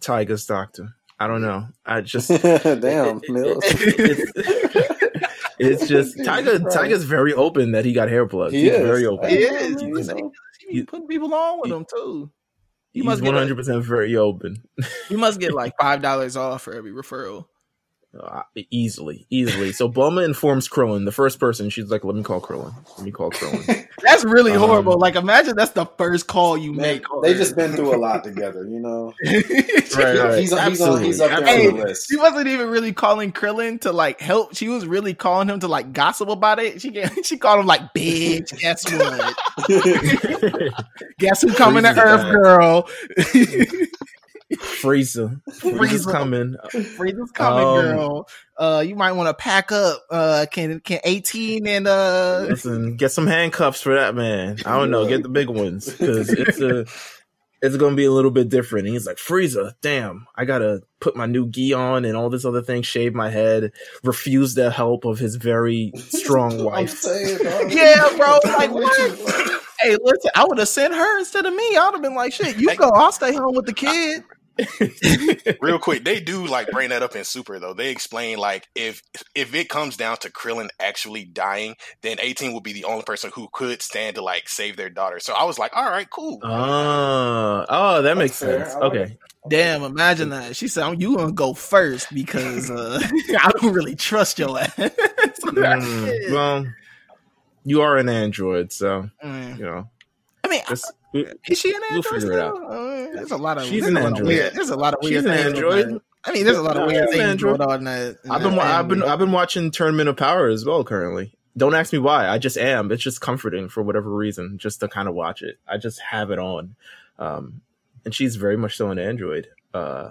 Tiger's doctor. I don't know. I just Damn, Meelz. it's, it's just Tiger. Right. Tiger's very open that he got hair plugs. He He's is. very open. He is. you know. he be putting people on with he- him too. He He's must get hundred percent very open. You must get like five dollars off for every referral. Uh, easily, easily. So Bulma informs Krillin, the first person. She's like, "Let me call Krillin. Let me call Krillin." That's really Um, horrible. Like, imagine that's the first call you Man, make. they just been through a lot together, you know. Right, right. He's, he's, on, he's up there on Absolutely. the list. She wasn't even really calling Krillin to like help. She was really calling him to like gossip about it. She she called him like, "Bitch, guess what? Guess who coming to Earth, down. girl?" Frieza. Frieza's Frieza. coming. Frieza's coming, Um, girl. Uh, you might want to pack up. Uh, can can eighteen and uh, Listen, get some handcuffs for that man. I don't know, get the big ones because it's a it's gonna be a little bit different. And he's like, Frieza, damn, I gotta put my new gi on and all this other thing, shave my head, refuse the help of his very strong wife. saying. Yeah, bro, like, what? hey, listen, I would have sent her instead of me. I would have been like, shit, you go. I'll stay home with the kid. Real quick, they do like bring that up in Super though. They explain like if if it comes down to Krillin actually dying, then 18 would be the only person who could stand to like save their daughter. So I was like, all right, cool. Oh, oh, that makes fair. sense. I like Okay. Damn, imagine that. She said, "You gonna go first because uh, I don't really trust your ass." Mm, well, you are an android, so Mm. you know. I mean, Just, is she an We'll android? still? Uh, there's a lot of She's an a lot of android. weird- There's a lot of weird. She's an android. that. I mean, there's a lot of weird she's an things android. going on. in That in I've been that I've been. I've been watching Tournament of Power as well currently. Don't ask me why. I just am. It's just comforting for whatever reason, just to kind of watch it. I just have it on, um, and she's very much so an android. Uh,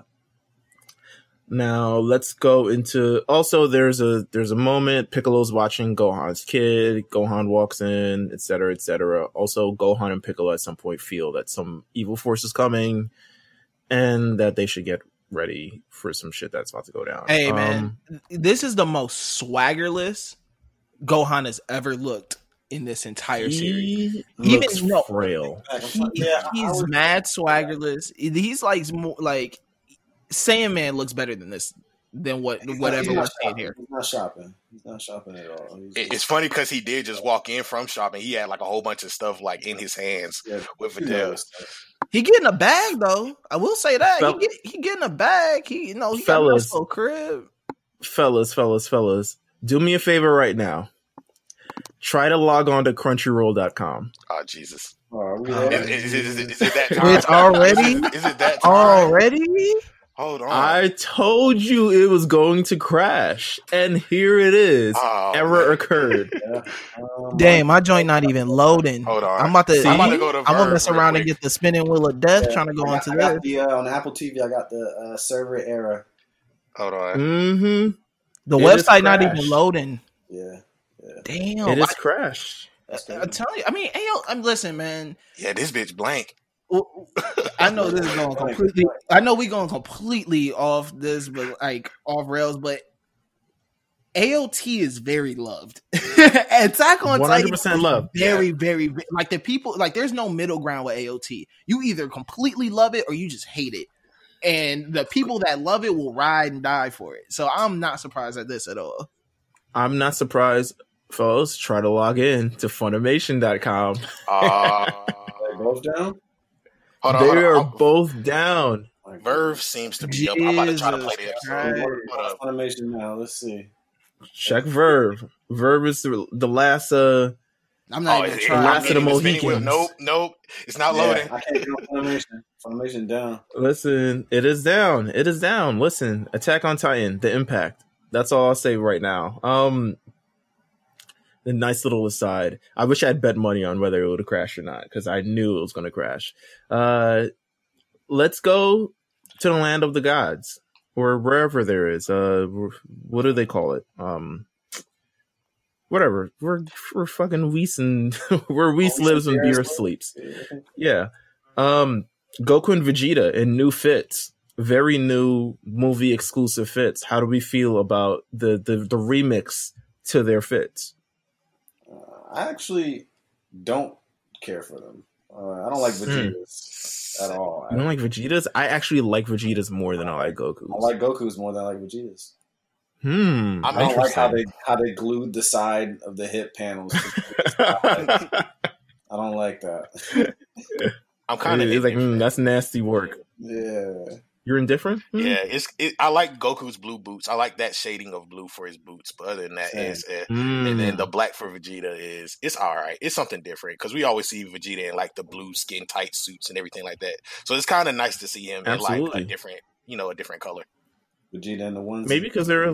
now let's go into. Also, there's a there's a moment Piccolo's watching Gohan's kid. Gohan walks in, etc., etc. Also, Gohan and Piccolo at some point feel that some evil force is coming, and that they should get ready for some shit that's about to go down. Hey man, Um, this is the most swaggerless Gohan has ever looked in this entire series. He Even looks no- frail. He- Yeah, he's was- mad swaggerless. He's like more like Sandman looks better than this than what he's not- whatever he's we're not seeing here. He's not shopping. He's not shopping at all. He's It- just- It's funny because he did just walk in from shopping. He had like a whole bunch of stuff like in his hands yeah, with you know Videl. this. He getting a bag though. I will say that Fel- he get he getting a bag. He you know he Fellas. got a crib. Fellas, fellas, fellas, do me a favor right now. Try to log on to crunchyroll.com. Oh ah, Jesus! Oh, are we there? Is, is, is, is, is it that time? It's already? Is it, is it that time? Already? Hold on. I told you it was going to crash, and here it is. Oh, Error man. occurred. Yeah. Um, Damn, my joint not even loading. Hold on. I'm about to. See? I'm, I'm about gonna, go to I'm gonna mess real around and get the spinning wheel of death, yeah, trying to go I got, into I got this. the uh, on Apple TV. I got the uh, server error. Hold on. Mm-hmm. The It is website not even loading. Yeah, yeah. Damn, It is I, crashed. I, am telling you. I mean, hey, yo, I'm listen, man. Yeah, this bitch blank. I know this is going completely. I know we going completely off this, but like off rails. But AOT is very loved. Attack on One hundred Titan percent love. very, very ve- like the people like there's no middle ground with AOT. You either completely love it or you just hate it. And the people that love it will ride and die for it. So I'm not surprised at this at all. I'm not surprised, fellas. Try to log in to Funimation.com. Uh, They both down. Hold on. they hold on. are I'm- both down. Like, VRV seems to be up. I'm about to try to play the Jesus episode. Hold up. Funimation now. Let's see. Check VRV. VRV is the, the last uh I'm not Oh, even it- it- trying. last I'm of the getting the spinning wheel. Mohicans. Nope, nope. It's not loading. Yeah, I can't get on Funimation. Funimation down. Listen, it is down. It is down. Listen, Attack on Titan, the impact. That's all I'll say right now. Um, the nice little aside. I wish I had bet money on whether it would have crashed or not because I knew it was going to crash. Uh, let's go to the land of the gods or wherever there is. Uh, what do they call it? Um, whatever. We're we're fucking Whis and where Whis Oh, lives and Beerus Beer sleeps. Yeah. Yeah. Um Goku and Vegeta in new fits. Very new movie exclusive fits. How do we feel about the the, the remix to their fits? I actually don't care for them. Uh, I don't like Hmm. Vegeta's at all. You I, don't like Vegeta's? I actually like Vegeta's more than I like Goku's. I like Goku's more than I like Vegeta's. hmm. I'm don't like how they how they glued the side of the hip panels. to the side. I don't like that. I'm kind of like mm, that's nasty work. Yeah, You're indifferent? Hmm. Yeah, it's. It, I like Goku's blue boots. I like that shading of blue for his boots. But other than that, Same. is uh, Hmm. and then the black for Vegeta is it's all right. It's something different because we always see Vegeta in like the blue skin tight suits and everything like that. So it's kind of nice to see him in like a different, you know, a different color. Vegeta and the ones. maybe because they're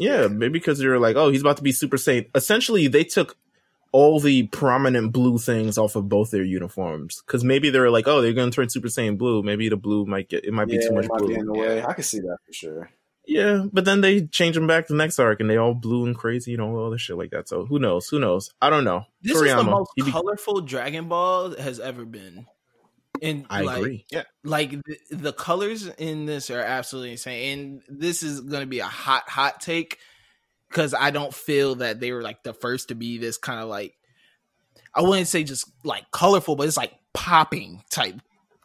yeah maybe because they're like oh he's about to be super saiyan essentially they took all the prominent blue things off of both their uniforms because maybe they're like, oh, they're going to turn Super Saiyan blue. Maybe the blue might get it might be too much blue. be in the way. I can see that for sure. Yeah, but then they change them back to the next arc, and they all blue and crazy, you know, all this shit like that. So who knows? Who knows? I don't know. This is the most he be- colorful Dragon Ball has ever been. And I like, agree. like the, the colors in this are absolutely insane and this is going to be a hot hot take because i don't feel that they were like the first to be this kind of like i wouldn't say just like colorful but it's like popping type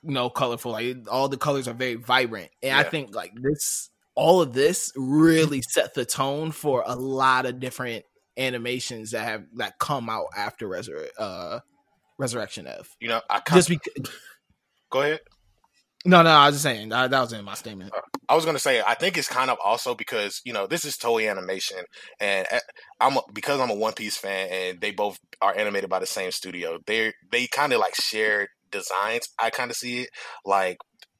you know colorful like all the colors are very vibrant. And i think like this all of this really set the tone for a lot of different animations that have that come out after Resur- uh resurrection f. You know, I kind just because go ahead. No, no, I was just saying that, that was in my statement. I was gonna say I think it's kind of also because you know this is Toei Animation, and uh, I'm a, because I'm a One Piece fan, and they both are animated by the same studio. They they kind of like share designs. I kind of see it like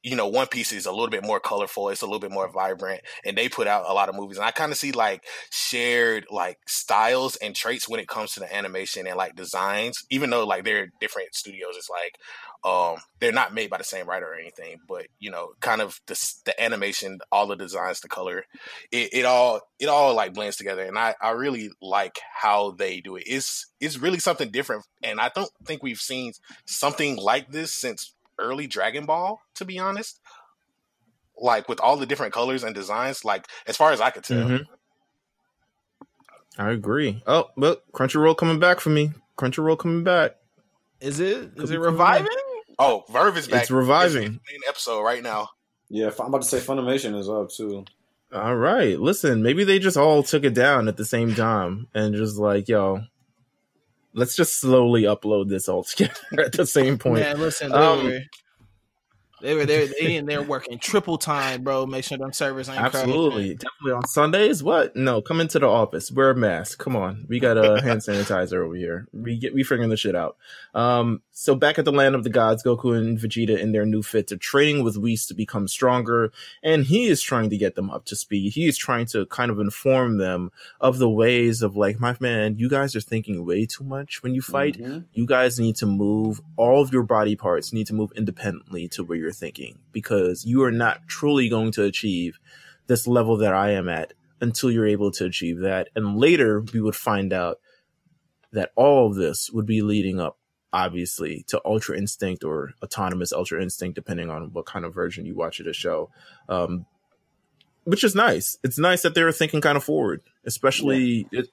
you know One Piece is a little bit more colorful. It's a little bit more vibrant, and they put out a lot of movies. And I kind of see like shared like styles and traits when it comes to the animation and like designs. Even though like they're different studios, it's like um they're not made by the same writer or anything but you know kind of the the animation all the designs the color it, it all it all like blends together and i i really like how they do it it's it's really something different and i don't think we've seen something like this since early dragon ball to be honest like with all the different colors and designs like as far as i could tell Mhm. I agree. Oh, look, Crunchyroll coming back for me. Crunchyroll coming back. Is it Could is it coming reviving? oh VRV is back It's reviving. It's main episode right now Yeah, I'm about to say Funimation is up too. All right. Listen, maybe they just all took it down at the same time and just like, yo, let's just slowly upload this all together at the same point. Man, listen, they Um, were they were there they in there working triple time, bro. Make sure them servers ain't. Absolutely. Definitely on Sundays. What? No, come into the office. Wear a mask. Come on. We got a hand sanitizer over here. We get we figuring this shit out. Um, so back at the land of the gods, Goku and Vegeta in their new fits are training with Whis to become stronger, and he is trying to get them up to speed. He is trying to kind of inform them of the ways of like, my man, you guys are thinking way too much when you fight Mhm. you guys need to move all of your body parts need to move independently to where you're thinking because you are not truly going to achieve this level that I am at until you're able to achieve that. And later we would find out that all of this would be leading up obviously to ultra instinct or autonomous ultra instinct depending on what kind of version you watch of the show um which is nice it's nice that they're thinking kind of forward especially it,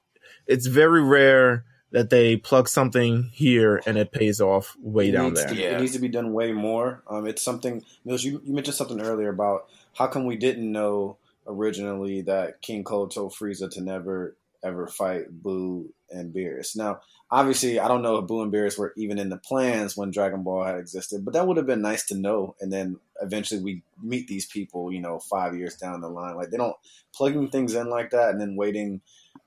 it's very rare that they plug something here and it pays off way It down needs there. to- Yeah. It needs to be done way more. Um, it's something, Meelz, you, you mentioned something earlier about how come we didn't know originally that King Cold told Frieza to never ever fight Buu and Beerus. Now, obviously, I don't know if Buu and Beerus were even in the plans when Dragon Ball had existed, but that would have been nice to know. And then eventually we meet these people, you know, five years down the line. Like they don't plugging things in like that and then waiting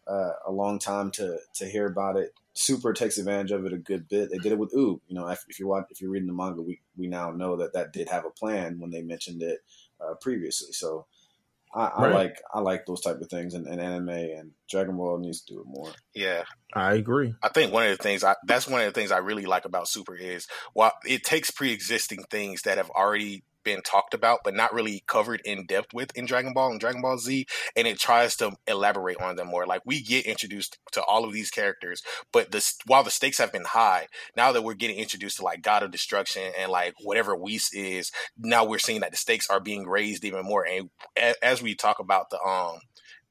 uh, a long time to to hear about it. Super takes advantage of it a good bit. They did it with Uub. You know, if, if you're watch, if you're reading the manga, we we now know that that did have a plan when they mentioned it uh, previously. So I, I Right. like I like those type of things in, in anime, and Dragon Ball needs to do it more. yeah I agree. I think one of the things I that's one of the things I really like about Super is while it takes pre-existing things that have already been talked about but not really covered in depth with in Dragon Ball and Dragon Ball Z and it tries to elaborate on them more like we get introduced to all of these characters but the while the stakes have been high now that we're getting introduced to like God of Destruction and like whatever Whis is now we're seeing that the stakes are being raised even more and as we talk about the um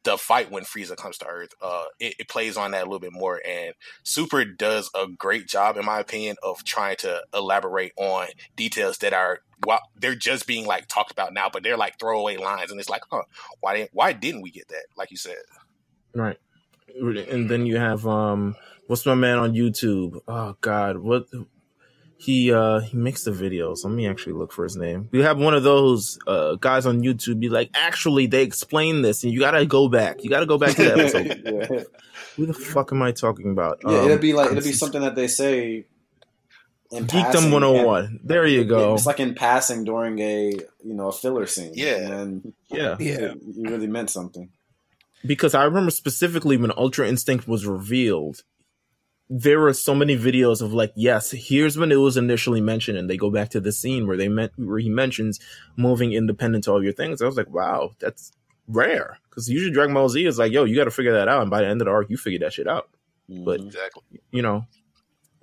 the fight when Frieza comes to Earth, uh, it, it plays on that a little bit more. And Super does a great job, in my opinion, of trying to elaborate on details that are well, they're just being like talked about now, but they're like throwaway lines, and it's like, huh, why didn't why didn't we get that? Like you said, Right. And then you have um what's my man on YouTube? Oh god, what he uh he makes the videos. Let me actually look for his name. We have one of those uh guys on YouTube be like, actually they explain this and you gotta go back. You gotta go back to the episode. yeah, Who the fuck am I talking about? yeah Um, it'd be like it'd be something that they say. In Geekdom passing, 101. There you and go. It's like in passing during a you know a filler scene. Yeah. and Yeah. Yeah. you really meant something. because I remember specifically when Ultra Instinct was revealed, there were so many videos of like, yes, here's when it was initially mentioned, and they go back to the scene where they meant where he mentions moving independent to all your things. I was like, wow, that's rare because usually Dragon Ball Z is like, yo, you got to figure that out, and by the end of the arc, you figure that shit out. But mm-hmm. Exactly. you know,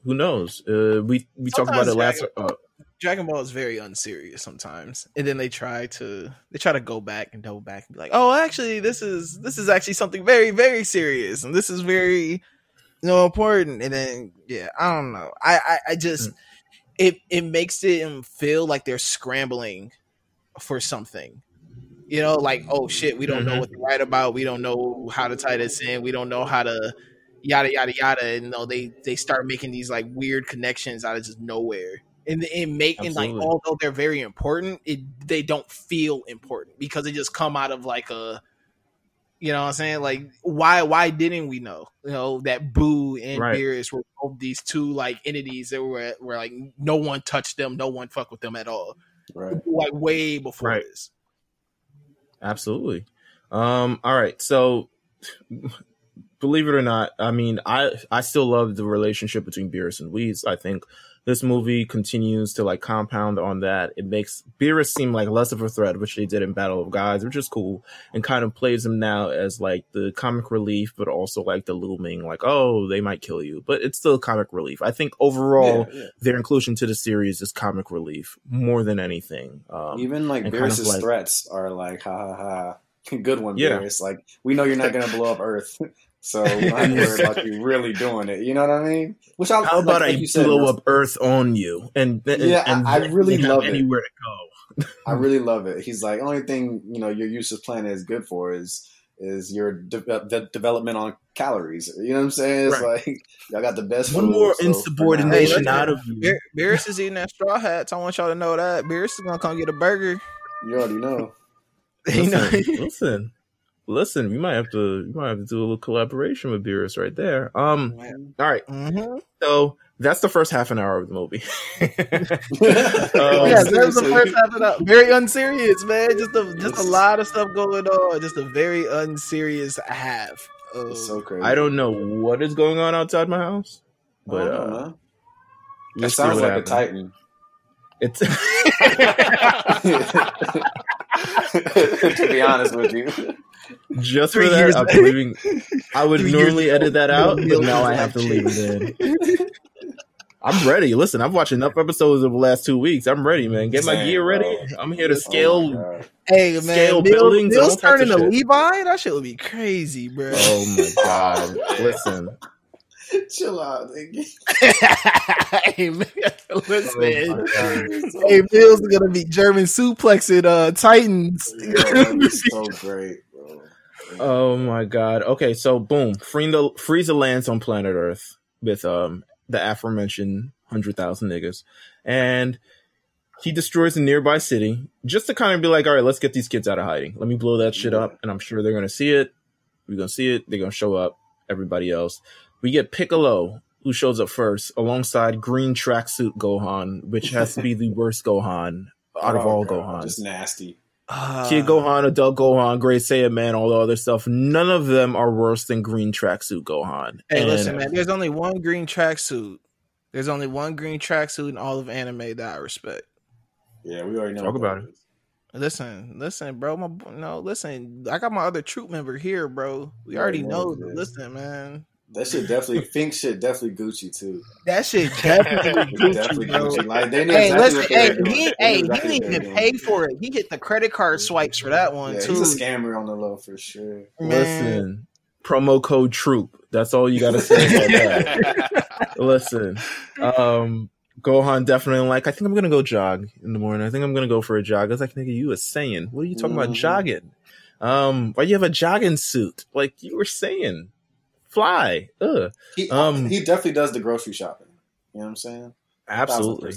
who knows? Uh, we we talked about it last. Dragon- Uh, Dragon Ball is very unserious sometimes, and then they try to they try to go back and double back and be like, "Oh, actually, this is this is actually something very very serious, and this is very you know important." And then yeah, I don't know. I I, I just it it makes it feel like they're scrambling for something. You know, like oh shit, we don't know Mhm. what to write about. We don't know how to tie this in. We don't know how to yada yada yada. And you know, they they start making these like weird connections out of just nowhere. And it make and like although they're very important, it they don't feel important because they just come out of like a you know what I'm saying? Like why why didn't we know? You know, that Buu and Right. Beerus were both these two like entities that were were like no one touched them, no one fucked with them at all. Right. Like way before Right. this. Absolutely. Um, all right. So believe it or not, I mean, I I still love the relationship between Beerus and Whis. I think this movie continues to like compound on that. It makes Beerus seem like less of a threat, which they did in Battle of Gods, which is cool, and kind of plays him now as like the comic relief, but also like the looming, like, oh, they might kill you. But it's still comic relief. I think overall Yeah, yeah. their inclusion to the series is comic relief more than anything. Um, Even like and kind of Beerus's like- threats are like, ha ha ha. Good one, Yeah. Beerus. Like, we know you're not going to blow up Earth. So we don't have to worry about you really doing it. You know what I mean? Which I, How about like, like I you said, blow Russ, up Earth on you? And, and Yeah, and I- I really they have love it. anywhere to go. I really love it. He's like, only thing you know your useless planet is good for is is your de- uh, the development on calories. You know what I'm saying? It's like y'all got the best. One food, more so insubordination Hey, out of you. Beer, Beerus is eating that straw hats. I want y'all to know that Beerus is gonna come get a burger. You already know. You know, Listen, listen, listen. We might have to, we might have to do a little collaboration with Beerus right there. Um, all right. Mhm. So that's the first half an hour of the movie. yeah, Um, that was the first half of that. Very unserious, man. Just a just a lot of stuff going on. Just a very unserious half. Of, It's so crazy. I don't know what is going on outside my house, but but uh. It sounds what like a. Titan. It's to be honest with you, just for that. I'm leaving. I would Three normally edit that out, but now I have to leave it in. I'm ready. Listen, I've watched enough episodes of the last two weeks. I'm ready, man. Get my Same, gear ready. bro. I'm here to Oh scale. my Hey man, Scale Mills, buildings and Mills all types of turning to. Levi. That shit would be crazy, bro. oh my god! Listen, chill out, nigga. hey man, Oh listen. my God. hey, Bill's is gonna be German suplexing uh, Titans. Yo, that'd be so great, bro. Oh my god. Okay, so boom, Frieza, Frieza lands on planet Earth with um the aforementioned hundred thousand niggas, and he destroys a nearby city just to kind of be like, all right, let's get these kids out of hiding. Let me blow that shit up, and I'm sure they're gonna see it. We're gonna see it. They're gonna show up. Everybody else, we get Piccolo. Who shows up first alongside green tracksuit Gohan, which has to be the worst Gohan out of Oh, all God, Gohans. just nasty. Uh, Kid Gohan, Adult Gohan, Great Saiyaman, all the other stuff. None of them are worse than Green Tracksuit Gohan. Hey, And listen, man. There's only one green tracksuit. There's only one green tracksuit in all of anime that I respect. Yeah, we already know. Talk what about it. it. is. Listen, listen, bro. My no, listen. I got my other troop member here, bro. We already already know. know what it is. Listen, man. That shit definitely. Fink shit definitely Gucci too. That shit definitely Gucci, definitely bro. Gucci. Like they knew Hey, exactly listen, hey, doing. he, They knew hey, he didn't even were pay doing. for it. He hit the credit card swipes for that one Yeah, too. he's a scammer on the low for sure. Man. listen, promo code Troop. That's all you got to say about that. listen, um, Gohan definitely like. I think I'm gonna go jog in the morning. I think I'm gonna go for a jog. I was like, nigga, you was saying, what are you talking about Mhm. jogging? Um, why you have a jogging suit? Like you were saying, fly. Ugh. He Um, he definitely does the grocery shopping. You know what I'm saying? Absolutely.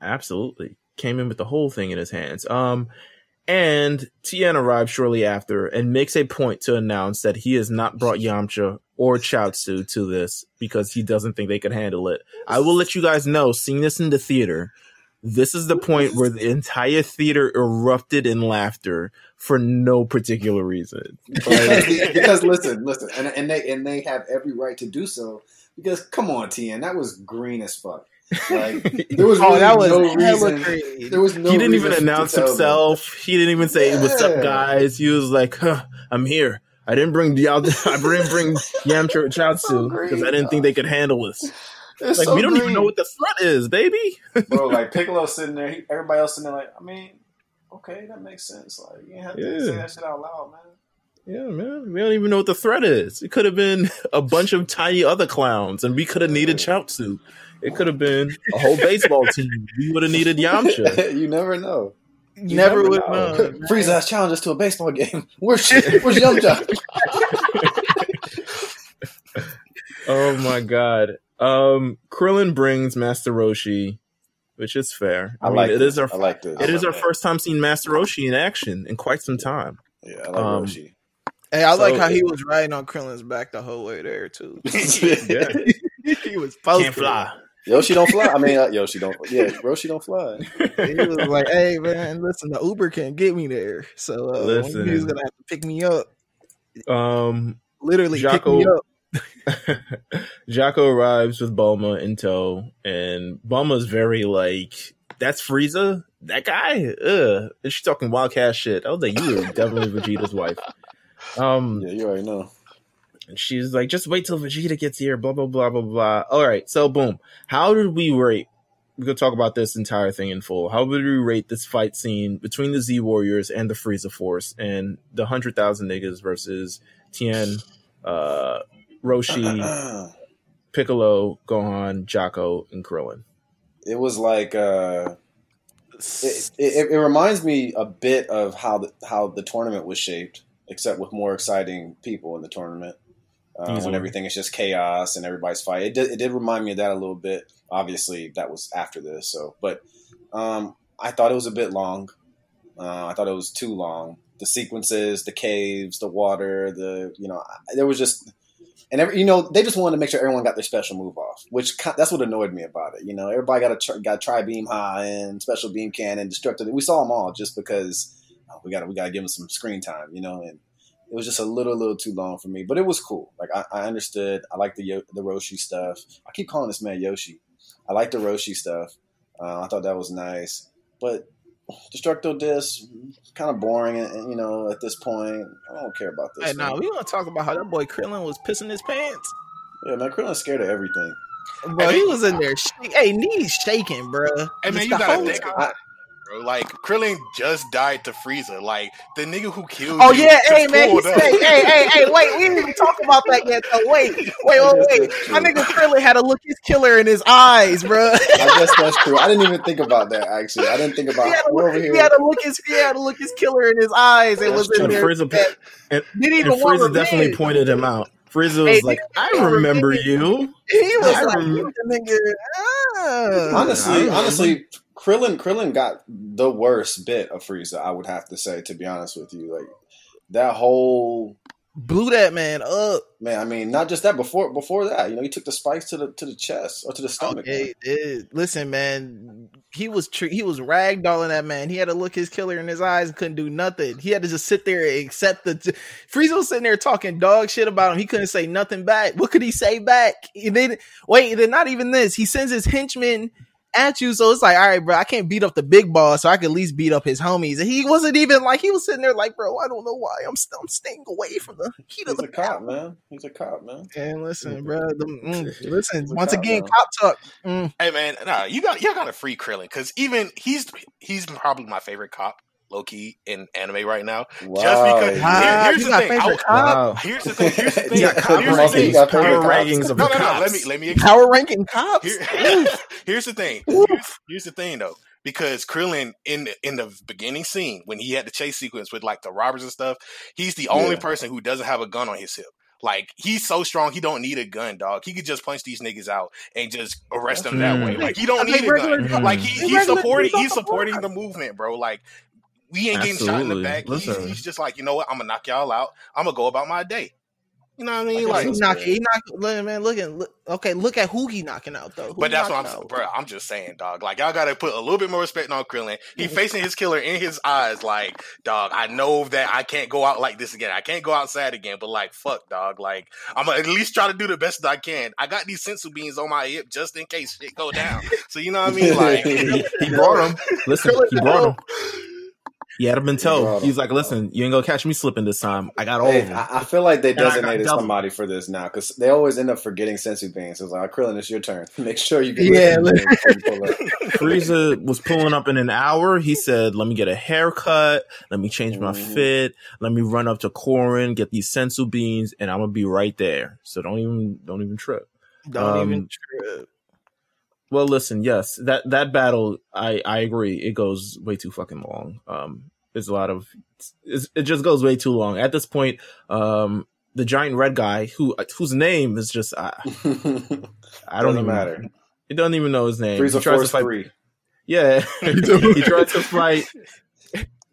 Absolutely. Came in with the whole thing in his hands. Um, and Tien arrives shortly after and makes a point to announce that he has not brought Yamcha or Chaozu to this because he doesn't think they could handle it. I will let you guys know, seeing this in the theater, this is the point where the entire theater erupted in laughter for no particular reason. because, because listen, listen, and, and they and they have every right to do so. Because come on, Tien, that was green as fuck. Like there was Oh, really that was no reason. crazy. There was no. he didn't even announce tell them. himself. He didn't even say, "What's up, guys?" He was like, huh, "I'm here. I didn't bring y'all. I didn't bring Yamcha So Chaozu because I didn't think they could handle this. It's Like so we don't even know what the threat is, baby." bro. Like Piccolo sitting there, he, everybody else sitting there. Like, I mean, okay, that makes sense. Like, you didn't have to Yeah. say that shit out loud, man. Yeah, man. We don't even know what the threat is. It could have been a bunch of tiny other clowns, and we could have needed Chaozu. It could have been a whole baseball team. We would have needed Yamcha. you never know. You never never would know. know. Frieza has challenged us to a baseball game. Where's Where's Yamcha? Oh my god. Um, Krillin brings Master Roshi, which is fair. I, I mean, like it this. is our I like this. it is love our that. first time seeing Master Roshi in action in quite some time. Yeah, I like Um, Roshi. Hey, I like how he was riding on Krillin's back the whole way there too. Yeah. he was posted. Can't fly. Yoshi don't fly. I mean, uh, Yoshi don't. Yeah, Roshi don't fly. He was like, "Hey man, listen, the Uber can't get me there, so uh, Listen. he's gonna have to pick me up. Um, Literally pick me up." Jocko arrives with Bulma in tow, and Bulma's very like, "That's Frieza, that guy." Ugh. And she's talking wildcat shit. I was like, "You are definitely Vegeta's wife." Um, Yeah, you already know. and she's like, "Just wait till Vegeta gets here." Blah blah blah blah blah. All right, so boom. How did we rate? We could talk about this entire thing in full. How would we rate this fight scene between the Z Warriors and the Frieza Force and the hundred thousand niggas versus Tien, uh, Roshi, Piccolo, Gohan, Jocko, and Krillin? it was like uh, it, it, it reminds me a bit of how the how the tournament was shaped, except with more exciting people in the tournament. Uh, when everything is just chaos and everybody's fighting, it did, it did remind me of that a little bit. Obviously, that was after this, so but um, I thought it was a bit long. Uh, I thought it was too long. The sequences, the caves, the water, the you know, there was just and every, you know they just wanted to make sure everyone got their special move off, which that's what annoyed me about it. You know, everybody got a tr- got tri beam high and special beam cannon, destructive. We saw them all just because oh, we got we got to give them some screen time. You know, and it was just a little little too long for me, but it was cool. Like I, I understood. I like the the Roshi stuff. I keep calling this man Yoshi. I like the Roshi stuff. Uh, I thought that was nice, but Destructo Disc kind of boring. And, and, you know, at this point, I don't care about this. Hey, now man. we want to talk about how that boy Krillin was pissing his pants. Yeah, man, Krillin's scared of everything. Bro, he was in there. Sh- hey, knees shaking, bro. Hey man, Just you gotta think time. About it, bro. Like Krillin just died to Frieza. Like the nigga who killed. Oh yeah, hey man, he said, hey, hey, hey, wait, we didn't even talk about that yet. Though. Wait, wait, wait, wait. My nigga Krillin had a look his killer in his eyes, bro. I guess that's true. I didn't even think about that. Actually, I didn't think about he had to we're look, over here. he had to look his he had to look his killer in his eyes. It was That's in there. Frieza, that and, didn't even want Frieza definitely revenge. pointed him out. Frieza was Hey, like, "I remember you." He was I like, remember- nigga. ah. honestly, honestly, Krillin Krillin got the worst bit of Frieza. I would have to say, to be honest with you, like that whole blew that man up. man. I mean, not just that. Before before that, you know, he took the spikes to the to the chest or to the stomach. Okay, listen, man. He was tr- he was ragdolling that man. He had to look his killer in his eyes and couldn't do nothing. He had to just sit there and accept the. T- Frieza was sitting there talking dog shit about him. He couldn't say nothing back. What could he say back? And then wait, then not even this. He sends his henchmen at you, so it's like, all right, bro. I can't beat up the big boss, so I can at least beat up his homies. And he wasn't even like he was sitting there like, bro, I don't know why I'm st- I'm staying away from the heat of He's the a cop, man. He's a cop, man. And listen, bro. The, mm, listen, once cop, again, bro. cop talk. Mm. Hey man, nah, you got you gotta free Krillin because even he's he's probably my favorite cop, low key in anime right now. Wow. Just because Wow, here- here's the thing. I favorite was- cop? Wow. Here's the thing. Here's the thing. You got cop Here's the thing. power rankings of No, the no, no. Let me let me Power ranking cops. Here, here's the thing. Here's, here's the thing, though, because Krillin in the, in the beginning scene when he had the chase sequence with like the robbers and stuff, he's the only Yeah. person who doesn't have a gun on his hip. Like he's so strong, he don't need a gun, dog. He could just punch these niggas out and just arrest them that Mm. way. Like he don't Like need a regular- gun. Like he, he's supporting he's supporting the movement, bro. Like we ain't getting shot in the back. He's, he's just like, you know what? I'm gonna knock y'all out. I'm gonna go about my day. You know what I mean? Like, Like, he knocking, he knocking, look, man, look at, look, okay, look at who he knocking out though. Who but that's what I'm saying, out? bro. I'm just saying, dog. Like, y'all gotta put a little bit more respect on Krillin. He mm-hmm. facing his killer in his eyes, like, dog. I know that I can't go out like this again. I can't go outside again. But like, fuck, dog. Like, I'm gonna at least try to do the best that I can. I got these senzu beans on my hip just in case shit go down. So you know what I mean? Like, he, he brought them. Listen, he brought him. He had him in brought tow. him. He's like, listen, you ain't gonna catch me slipping this time. I got all Hey, of them. I, I feel like they I designated somebody for this now because they always end up forgetting senzu beans. So it's like, Krillin, it's your turn. Make sure you get Yeah, rid of them before you pull up. Frieza was pulling up in an hour. He said, "Let me get a haircut. Let me change my Mhm. fit. Let me run up to Korin, get these senzu beans, and I'm gonna be right there. So don't even don't even trip." Don't Um, even trip. Well, listen, yes, that that battle, I I agree, it goes way too fucking long. Um, there's a lot of it just goes way too long. At this point, um, the giant red guy who whose name is just I, I don't even matter. He doesn't even know his name. Frieza he tries to fight. Three. Yeah, he tries to fight.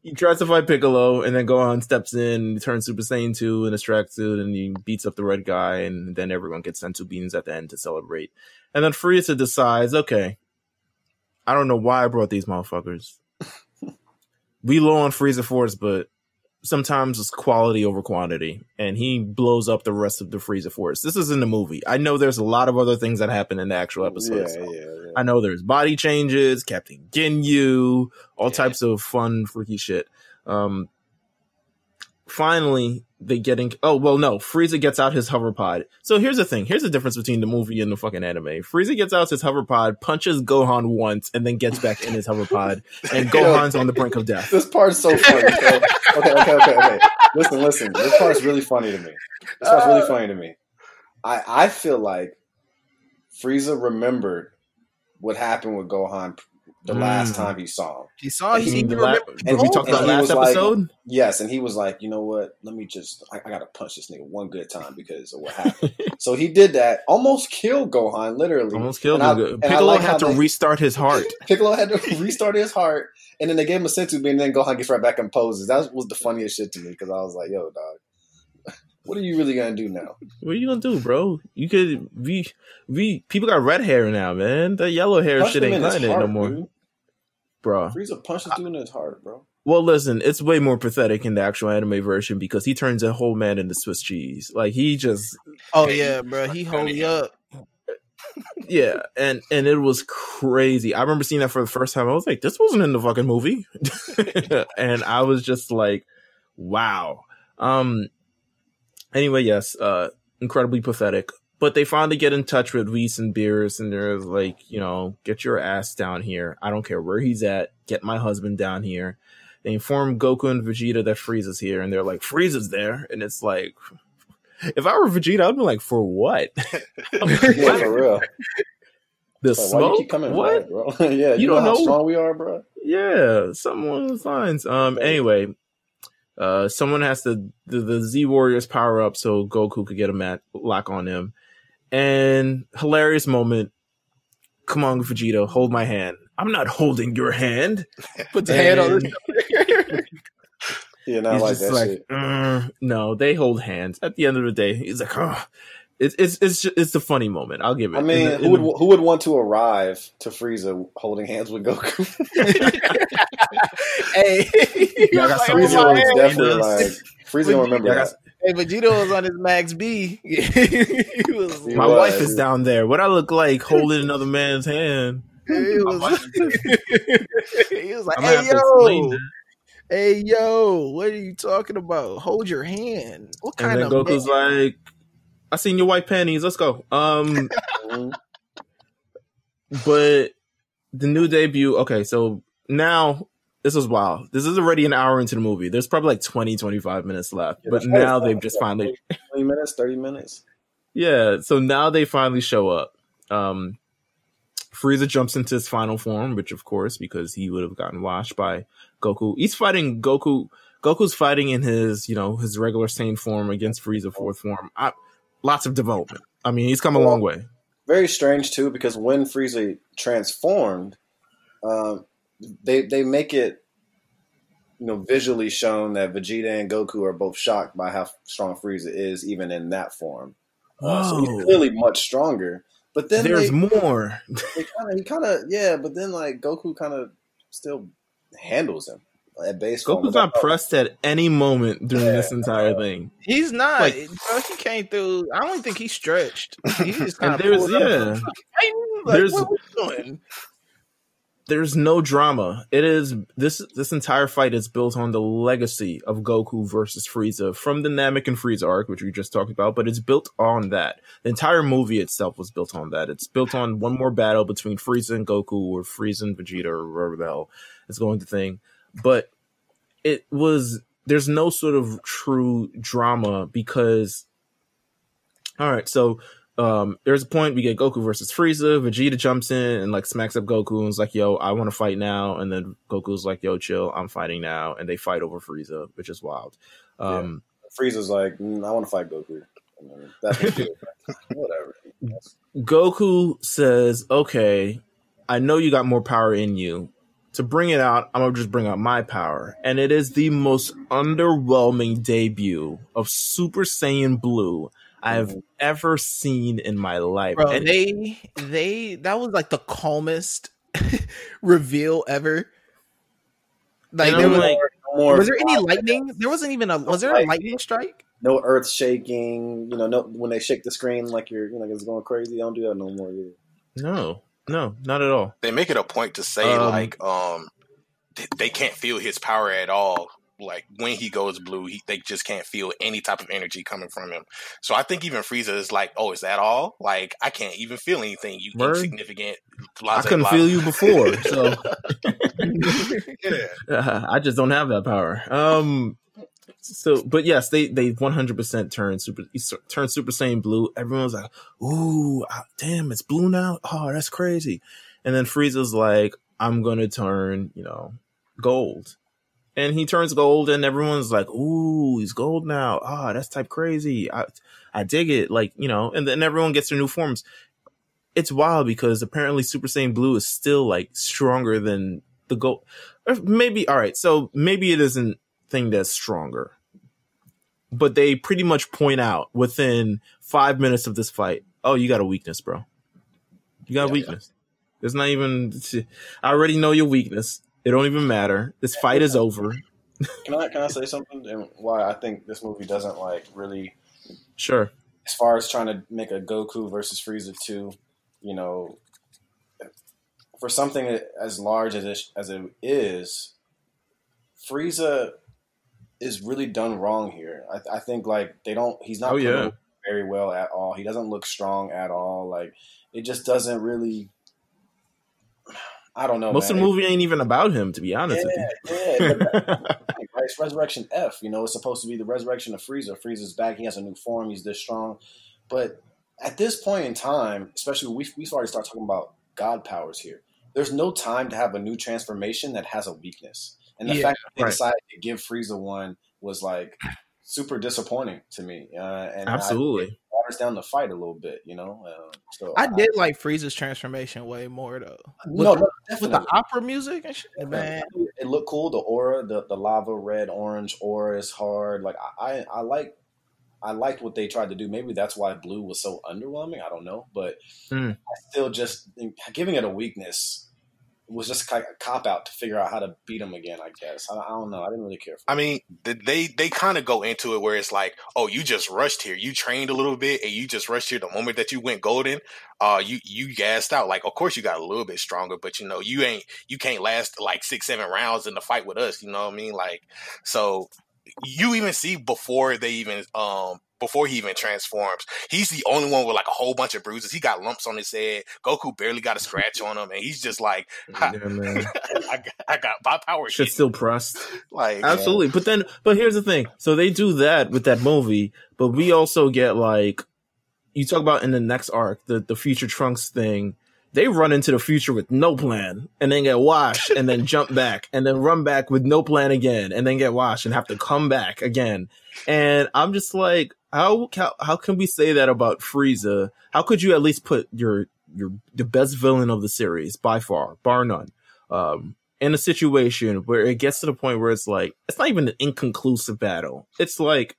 He tries to fight Piccolo, and then Gohan steps in, turns Super Saiyan 2 in his tracksuit, and he beats up the red guy, and then everyone gets senzu beans at the end to celebrate. And then Frieza decides, okay, I don't know why I brought these motherfuckers. we low on Frieza Force, but sometimes it's quality over quantity, and he blows up the rest of the Frieza Force. This is in the movie. I know there's a lot of other things that happen in the actual episode. Yeah, yeah, yeah. I know there's body changes, Captain Ginyu, all types of fun, freaky shit. Um, finally, they get in. Oh, well, no. Frieza gets out his hover pod. So here's the thing. Here's the difference between the movie and the fucking anime. Frieza gets out his hover pod, punches Gohan once, and then gets back in his hover pod, and Gohan's on the brink of death. This part's so funny. So, okay, okay, okay, okay. Listen, listen. This part's really funny to me. This part's really funny to me. I I feel like Frieza remembered what happened with Gohan the last Mm. time he saw him. He saw. He You mean seemed the to la- remember. did we talked about he last was like- episode? Yes, and he was like, you know what? Let me just I, I gotta punch this nigga one good time because of what happened. so he did that, almost killed Gohan, literally. Almost killed And him. I Piccolo like had to they- restart his heart. Piccolo had to restart his heart, and then they gave him a senzu bean, and then Gohan gets right back and poses. That was the funniest shit to me because I was like, "Yo, dog, what are you really gonna do now?" What are you gonna do, bro? You could we we people got red hair now, man. The yellow hair Punch shit ain't in cutting it no more, dude. Bro. Frieza punched this dude in his heart, bro. Well, listen, it's way more pathetic in the actual anime version because he turns a whole man into Swiss cheese. Like he just, Oh yeah, bro. He holy up. yeah, and and it was crazy. I remember seeing that for the first time. I was like, this wasn't in the fucking movie, and I was just like, wow. Um. Anyway, yes, uh, incredibly pathetic. But they finally get in touch with Whis and Beerus, and they're like, you know, get your ass down here. I don't care where he's at. Get my husband down here. They inform Goku and Vegeta that Frieza's here, and they're like, Frieza's there, and it's like, if I were Vegeta, I'd be like, for what? Yeah, for real. The Like, why you smoke? keep coming what? back, bro? yeah, you, You know don't how know? strong we are, bro. Yeah, something along those lines. Um. Anyway, uh, someone has to the, the Z Warriors power up so Goku could get a mat lock on him, and hilarious moment. Come on, Vegeta, hold my hand. I'm not holding your hand. Put the hand on And his Yeah, not he's like just that like, shit. "Mm." no, they hold hands. At the end of the day, he's like, oh. It's it's it's ju- it's a funny moment. I'll give it. I mean, In the- who would the- who would want to arrive to Frieza holding hands with Goku? hey, he Y'all was got like, some "Oh, Frieza was definitely like Frieza gonna remember Y'all got that. Hey, Vegeta was on his Max B. was. My was. wife is down there. What I look like holding another man's hand? He was, he was like, "Hey have to explain yo, hey yo, what are you talking about? Hold your hand. What And kind then of Goku's man- like, I seen your white panties. Let's go. Um, but the new debut. Okay, so now this is wild. This is already an hour into the movie. There's probably like 20, 25 minutes left. Yeah, but now they've just finally, Twenty minutes, thirty minutes. yeah. So now they finally show up. Um, Frieza jumps into his final form, which of course, because he would have gotten washed by Goku. He's fighting Goku. Goku's fighting in his, you know, his regular Saiyan form against Frieza fourth form. I, lots of development. I mean, he's come a long way. Very strange too, because when Frieza transformed, um, they they make it you know, visually shown that Vegeta and Goku are both shocked by how strong Frieza is, even in that form. Uh, so he's clearly much stronger. But then There's they, more. they kinda, he kind of, yeah. But then like Goku kind of still handles him at base. form. Goku's not pressed at any moment during Yeah. this entire thing. He's not. Like- bro, he came through. I don't think he stretched. He just kind of there's pulled up. yeah, Like, there's- what we doing? There's no drama. It is this this entire fight is built on the legacy of Goku versus Frieza from the Namek and Frieza arc, which we just talked about, but it's built on that. The entire movie itself was built on that. It's built on one more battle between Frieza and Goku, or Frieza and Vegeta, or whatever the hell is going to thing. But it was there's no sort of true drama because all right, so um, there's a point we get Goku versus Frieza. Vegeta jumps in and like smacks up Goku and is like, "Yo, I want to fight now." And then Goku's like, "Yo, chill, I'm fighting now," and they fight over Frieza, which is wild. Um, Frieza's like, mm, I want to fight Goku. That's whatever. Goku says, "Okay, I know you got more power in you. To bring it out, I'm gonna just bring out my power." And it is the most underwhelming debut of Super Saiyan Blue I've ever seen in my life. Bro, And- they they that was like the calmest reveal ever. Like there was, like, No more was there any fly- lightning? There wasn't even a was there a lightning. lightning strike? No earth shaking. You know, no when they shake the screen like you're, you know, it's going crazy. I Don't do that no more. Either. no, no, not at all. They make it a point to say Um, like um they can't feel his power at all. Like when he goes blue, he, they just can't feel any type of energy coming from him. So I think even Frieza is like, "Oh, is that all? Like I can't even feel anything. You Word. insignificant." I couldn't feel you before, so yeah. I just don't have that power. Um, so, but yes, they they 100% turn super turn Super Saiyan blue. Everyone's like, "Ooh, damn, it's blue now! Oh, that's crazy!" And then Frieza's like, "I'm gonna turn, you know, gold." And he turns gold, and everyone's like, "Ooh, he's gold now! Ah, that's type crazy. I, I dig it." Like, you know, and then everyone gets their new forms. It's wild because apparently Super Saiyan Blue is still like stronger than the gold. Maybe all right, so maybe it isn't thing that's stronger, but they pretty much point out within five minutes of this fight, "Oh, you got a weakness, bro. You got Yeah. weakness. It's not even. I already know your weakness. It don't even matter. This fight is over. Can I can I say something? And why I think this movie doesn't like really, Sure. as far as trying to make a Goku versus Frieza two, you know, for something as large as it, as it is, Frieza is really done wrong here. I, I think like they don't. He's not Oh, yeah. very well at all. He doesn't look strong at all. Like it just doesn't really. I don't know. Most of the movie ain't even about him, to be honest Yeah, with yeah. you. but that- right? It's Resurrection F. You know, it's supposed to be the resurrection of Frieza. Frieza's back. He has a new form. He's this strong. But at this point in time, especially we we already start talking about God powers here. There's no time to have a new transformation that has a weakness. And the Yeah, fact that they right. decided to give Frieza one was like super disappointing to me. Uh, and I- Absolutely. Waters down the fight a little bit. You know. Uh, so I did like Frieza's transformation way more though. With, No, no, with the opera music and shit, man. it looked cool. The aura, the the lava red orange aura is hard. Like I, I, I like, I liked what they tried to do. Maybe that's why blue was so underwhelming. I don't know, but Hmm. I still just giving it a weakness was just kind of a cop out to figure out how to beat him again. I guess I, I don't know. I didn't really care. I mean, they they kind of go into it where it's like, oh, you just rushed here. You trained a little bit, and you just rushed here. The moment that you went golden, uh, you you gassed out. Like, of course, you got a little bit stronger, but you know, you ain't you can't last like six seven rounds in the fight with us. You know what I mean? Like, so you even see before they even um before he even transforms, he's the only one with like a whole bunch of bruises. He got lumps on his head. Goku barely got a scratch on him, and he's just like, ha, Yeah, man. I, got, I got my power. Shit's still pressed. like, Absolutely. But then, but here's the thing. So they do that with that movie, but we also get like, you talk about in the next arc, the, the future Trunks thing. They run into the future with no plan and then get washed and then jump back and then run back with no plan again and then get washed and have to come back again. And I'm just like, how, how, how can we say that about Frieza? How could you at least put your, your, the best villain of the series by far, bar none, um, in a situation where it gets to the point where it's like it's not even an inconclusive battle. It's like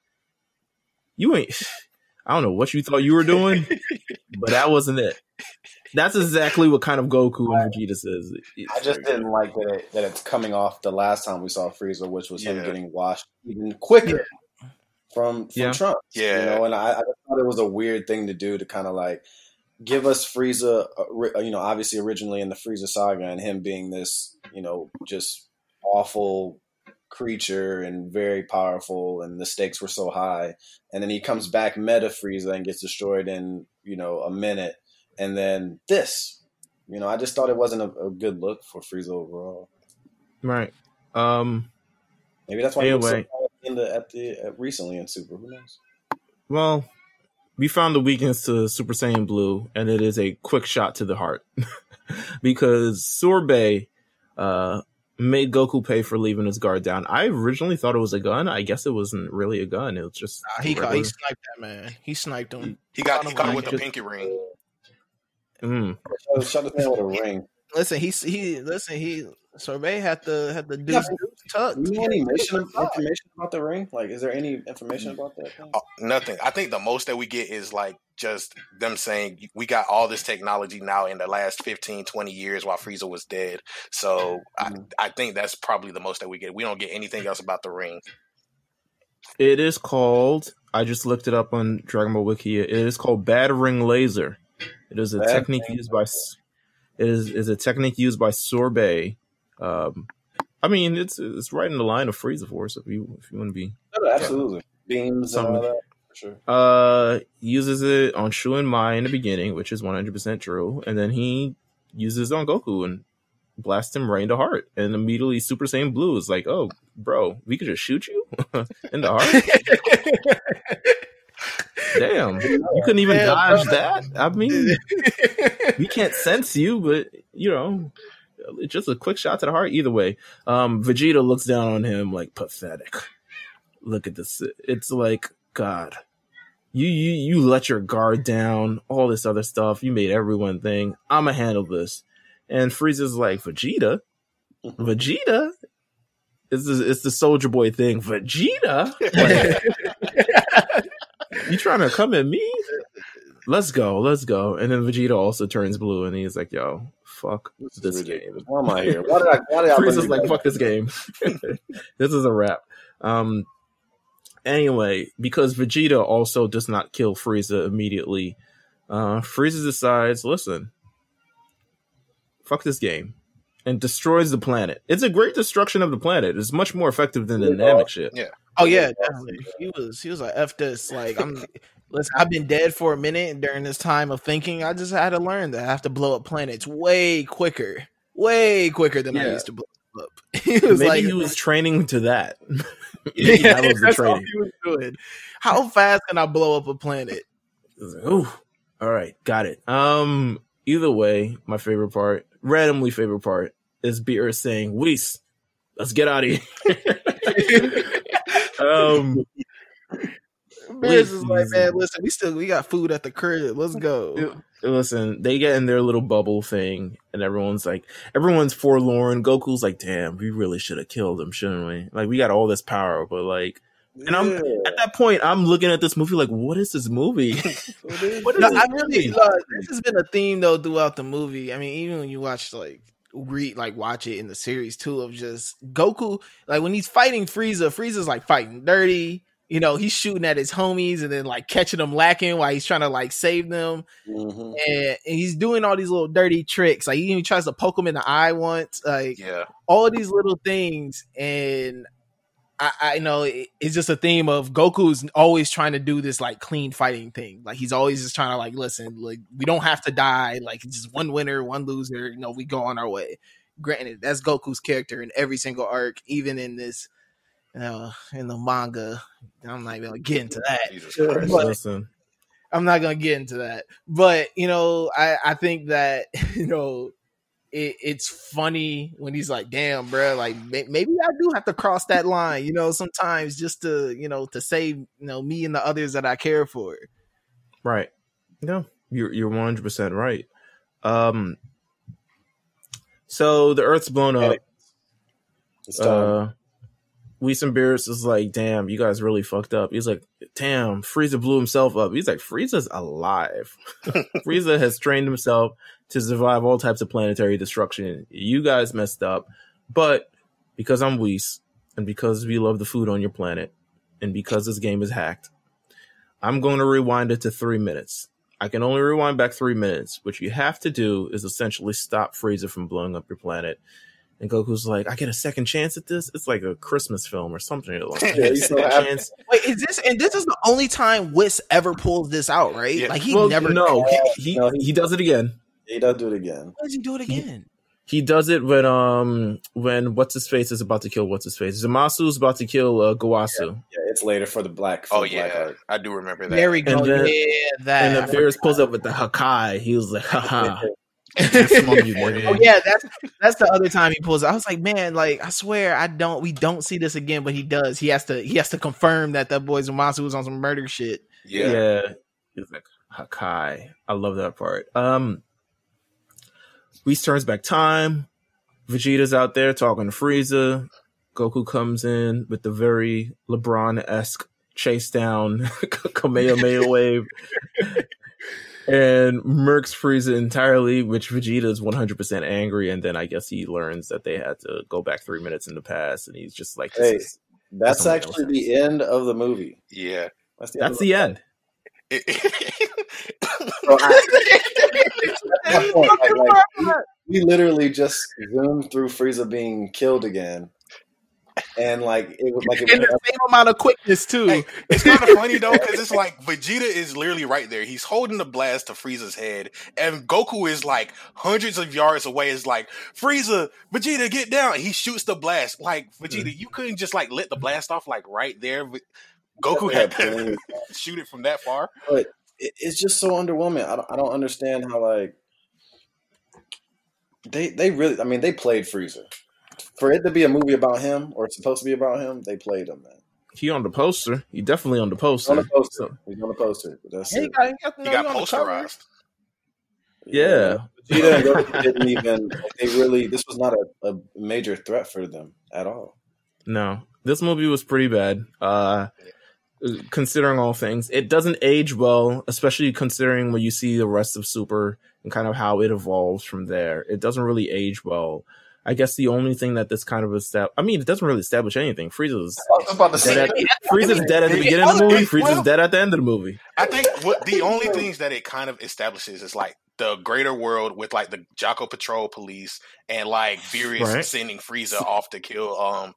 you ain't. I don't know what you thought you were doing, but that wasn't it. That's exactly what kind of Goku and Vegeta says. I just didn't like that, it, that it's coming off the last time we saw Frieza, which was him getting washed even quicker from, from Yeah. Trunks. Yeah. You know, and I, I just thought it was a weird thing to do to kind of like give us Frieza, uh, you know, obviously originally in the Frieza saga and him being this, you know, just awful creature and very powerful and the stakes were so high and then he comes back Mecha Frieza and gets destroyed in you know a minute and then this you know I just thought it wasn't a, a good look for Frieza overall Right. Um. maybe that's why he was so in the at the at recently in Super who knows Well, we found the weakness to Super Saiyan Blue, and it is a quick shot to the heart because Sorbet uh, made Goku pay for leaving his guard down. I originally thought it was a gun. I guess it wasn't really a gun. It was just Nah, he caught, he sniped that man. He sniped him. He got he got him with Just- the pinky ring. Mm. shut, shut his man with a ring Listen, he he listen. He Sorbet had to had the Yeah, tucked. Do you any information, information about the ring like is there any information about that thing? Oh, nothing. I think the most that we get is like just them saying we got all this technology now in the last 15, 20 years while Frieza was dead. So I, Mhm. I think that's probably the most that we get. We don't get anything else about the ring. It is called. I just looked it up on Dragon Ball Wiki. It is called Bad Ring Laser. It is a Bad technique used by. It is is a technique used by Sorbet. Um, I mean, it's it's right in the line of Frieza Force. If you if you want to be No, absolutely beams and that for sure uh uses it on Shu and Mai in the beginning, which is 100% true, and then he uses it on Goku and blasts him right in the heart, and immediately Super Saiyan Blue is like, "Oh, bro, we could just shoot you in the heart." Damn, you couldn't even Damn, dodge bro. that. I mean, we can't sense you, but you know, it's just a quick shot to the heart. Either way, um, Vegeta looks down on him like pathetic. Look at this. It's like God. You you you let your guard down. All this other stuff. You made everyone think I'ma handle this. And Frieza's like Vegeta. Vegeta. It's the, it's the Soldier Boy thing. Vegeta. you trying to come at me? Let's go, let's go. And then Vegeta also turns blue, and he's like, "Yo, fuck This this game." Why am I here? Why did I? Why did I? bring Frieza's you like, "Fuck this game. this is a wrap." Um. Anyway, because Vegeta also does not kill Frieza immediately, uh, Frieza decides, "Listen, fuck this game," and destroys the planet. It's a great destruction of the planet. It's much more effective than the Yeah. Namek shit. Oh yeah, definitely. He was he was like f this. Like I'm. Listen, I've been dead for a minute, and during this time of thinking, I just had to learn that I have to blow up planets way quicker, way quicker than I used to blow up. he was Maybe like, he was training to that. yeah, that was the that's all training. he was doing. How fast can I blow up a planet? Ooh, all right, got it. Um, either way, my favorite part, randomly favorite part, is Beerus saying, "Whis, let's get out of here." um, Beerus is like, man, listen, we still we got food at the crib. Let's go. listen, they get in their little bubble thing, and everyone's like, everyone's forlorn. Goku's like, "Damn, we really should have killed him, shouldn't we? Like, we got all this power, but like." And I'm at that point, I'm looking at this movie like, what is this movie? what is No, this I really movie? uh, this has been a theme though throughout the movie. I mean, even when you watch like read like watch it in the series too of just Goku, like when he's fighting Frieza, Frieza's like fighting dirty. You know, he's shooting at his homies and then like catching them lacking while he's trying to like save them. Mhm. And, and he's doing all these little dirty tricks. Like he even tries to poke him in the eye once. Like Yeah. all of these little things and I, I know it- it's just a theme of Goku's always trying to do this like clean fighting thing. Like he's always just trying to like listen, like we don't have to die. Like just one winner, one loser. You know, we go on our way. Granted, that's Goku's character in every single arc, even in this, you know, in the manga. I'm not even gonna get into that. Jesus Yeah. Christ. But- Listen, I'm not gonna get into that. But you know, I I think that you know it, it's funny when he's like, "Damn, bro, like may- maybe I do have to cross that line." You know, sometimes just to you know to save you know me and the others that I care for. Right. No, you're you're one hundred percent right. Um. So the Earth's blown up. It's time. uh, Whis Beerus is like, damn, you guys really fucked up. He's like, damn, Frieza blew himself up. He's like, Frieza's alive. Frieza has trained himself to survive all types of planetary destruction. You guys messed up. But because I'm Whis, and because we love the food on your planet, and because this game is hacked, I'm going to rewind it to three minutes. I can only rewind back three minutes. What you have to do is essentially stop Frieza from blowing up your planet. And Goku's like, I get a second chance at this. It's like a Christmas film or something. Like, I Yeah, get a he's so second chance. Wait, is this and this is the only time Whis ever pulls this out, right? Yeah. Like he Well, never. no, he, he, No, he- he does it again. He does do it again. Why does he do it again? He does it when um when what's his face is about to kill what's his face. Zamasu's about to kill uh, Gowasu, Yeah, it's later for the black. For Oh the yeah, art. I do remember that. There we go. And then- yeah, that. and then Beerus pulls up with the Hakai. He was like, haha. That's you. Oh yeah, that's that's the other time he pulls. it. I was like, man, like I swear I don't. We don't see this again, but he does. He has to. He has to confirm that that boy Zamasu was on some murder shit. Yeah. Yeah. He's like, Hakai. I love that part. Um Whis turns back time. Vegeta's out there talking to Frieza. Goku comes in with the very LeBron esque chase down Kamehameha wave. and murks Frieza entirely, which Vegeta is 100% angry. And then I guess he learns that they had to go back three minutes in the past. And he's just like, this Hey, is- That's actually the end of the movie. Yeah. That's the that's end. the end. So I- point, like, like, we literally just zoomed through Frieza being killed again, and like it was like it In the same amount of quickness too. Hey, it's kind of funny though because it's like Vegeta is literally right there. He's holding the blast to Frieza's head, and Goku is like hundreds of yards away. Is like Frieza, Vegeta, get down! He shoots the blast. Like Vegeta, mm. you couldn't just like let the blast off like right there. But Goku had to shoot it from that far. but it, it's just so underwhelming. I don't, I don't understand how like they they really. I mean, they played Frieza. for it to be a movie about him or it's supposed to be about him. They played him, man. He on the poster. He definitely on the He's poster. on the poster. So- He's on the poster. But that's Yeah, he it. got, he got, He got on posterized. Yeah. Vegeta and Goku didn't even. They really. This was not a, a major threat for them at all. No, this movie was pretty bad. Uh, considering all things, it doesn't age well, especially considering when you see the rest of Super and kind of how it evolves from there. It doesn't really age well. I guess the only thing that this kind of estab- I mean, it doesn't really establish anything. Frieza's I about to dead say. at, Frieza's dead at the beginning of the movie. Frieza's dead at the end of the movie. I think what the only things that it kind of establishes is like the greater world with like the Jaco Patrol police and like Beerus Right. sending Frieza off to kill um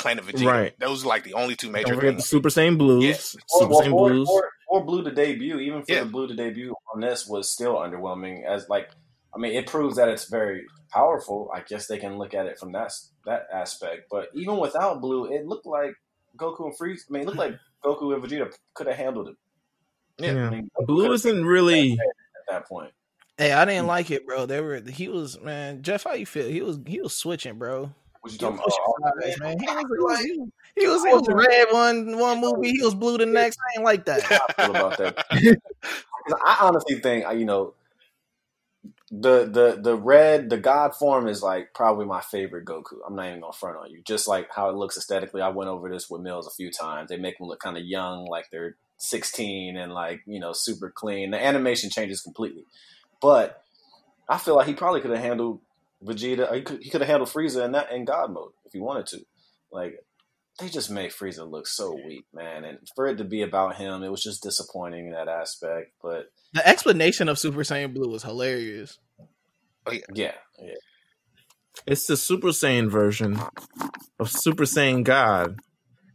Planet Vegeta. Right. Those are like the only two major Don't forget the things. Super Saiyan Blues. Yeah. Super Well, Saiyan for, Blues. Or, for Blue to debut, even for Yeah. the Blue to debut on this was still underwhelming. As like, I mean, it proves that it's very powerful. I guess they can look at it from that that aspect. But even without Blue, it looked like Goku and Frieza. I mean, it looked like Goku and Vegeta could have handled it. Yeah. Yeah. I mean, Blue could've isn't really. at that point. Hey, I didn't mm. like it, bro. They were he was man. Jeff, how you feel? He was he was switching, bro. What you talking about? switching sides, man. He was, he was, he was, he was, red one one movie. He was blue the next. I ain't like that. I feel about that. I honestly think uh, you know the the the red the God form is like probably my favorite Goku. I'm not even gonna front on you. Just like how it looks aesthetically. I went over this with Meelz a few times. They make them look kind of young, like they're 16 and like you know super clean. The animation changes completely, but I feel like he probably could have handled Vegeta. Uh, he could he could have handled Frieza in that in God mode if he wanted to. Like they just made Frieza look so weak, man. And for it to be about him, it was just disappointing in that aspect. But The explanation of Super Saiyan Blue was hilarious. Oh, yeah, yeah. It's the Super Saiyan version of Super Saiyan God.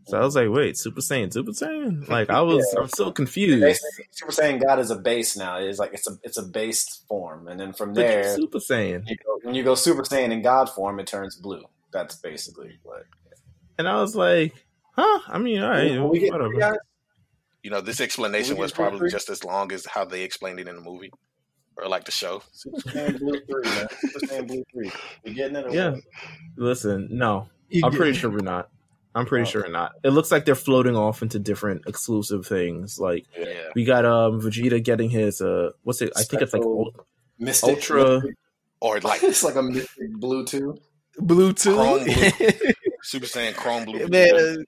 So I was like, wait, Super Saiyan, Super Saiyan? Like I was, Yeah. I'm so confused. Super Saiyan God is a base now. It's like it's a it's a base form, and then from Look at there, Super Saiyan. you go, when you go Super Saiyan in God form, it turns blue. That's basically what. And I was like, huh? I mean, all right, When we get whatever. three guys, You know, this explanation was probably three? just as long as how they explained it in the movie or like the show. Super Saiyan blue three, man. Super Saiyan blue three. You getting it? Yeah. what? Listen, no, You I'm get- pretty sure we're not. I'm pretty Oh. sure not. It looks like they're floating off into different exclusive things. Like Yeah. we got um Vegeta getting his uh what's it? I think it's like Special- Mystic Ultra- Mystic. Or like it's like a mystic blue too. Blue too. Super Saiyan Chrome Blue. Man,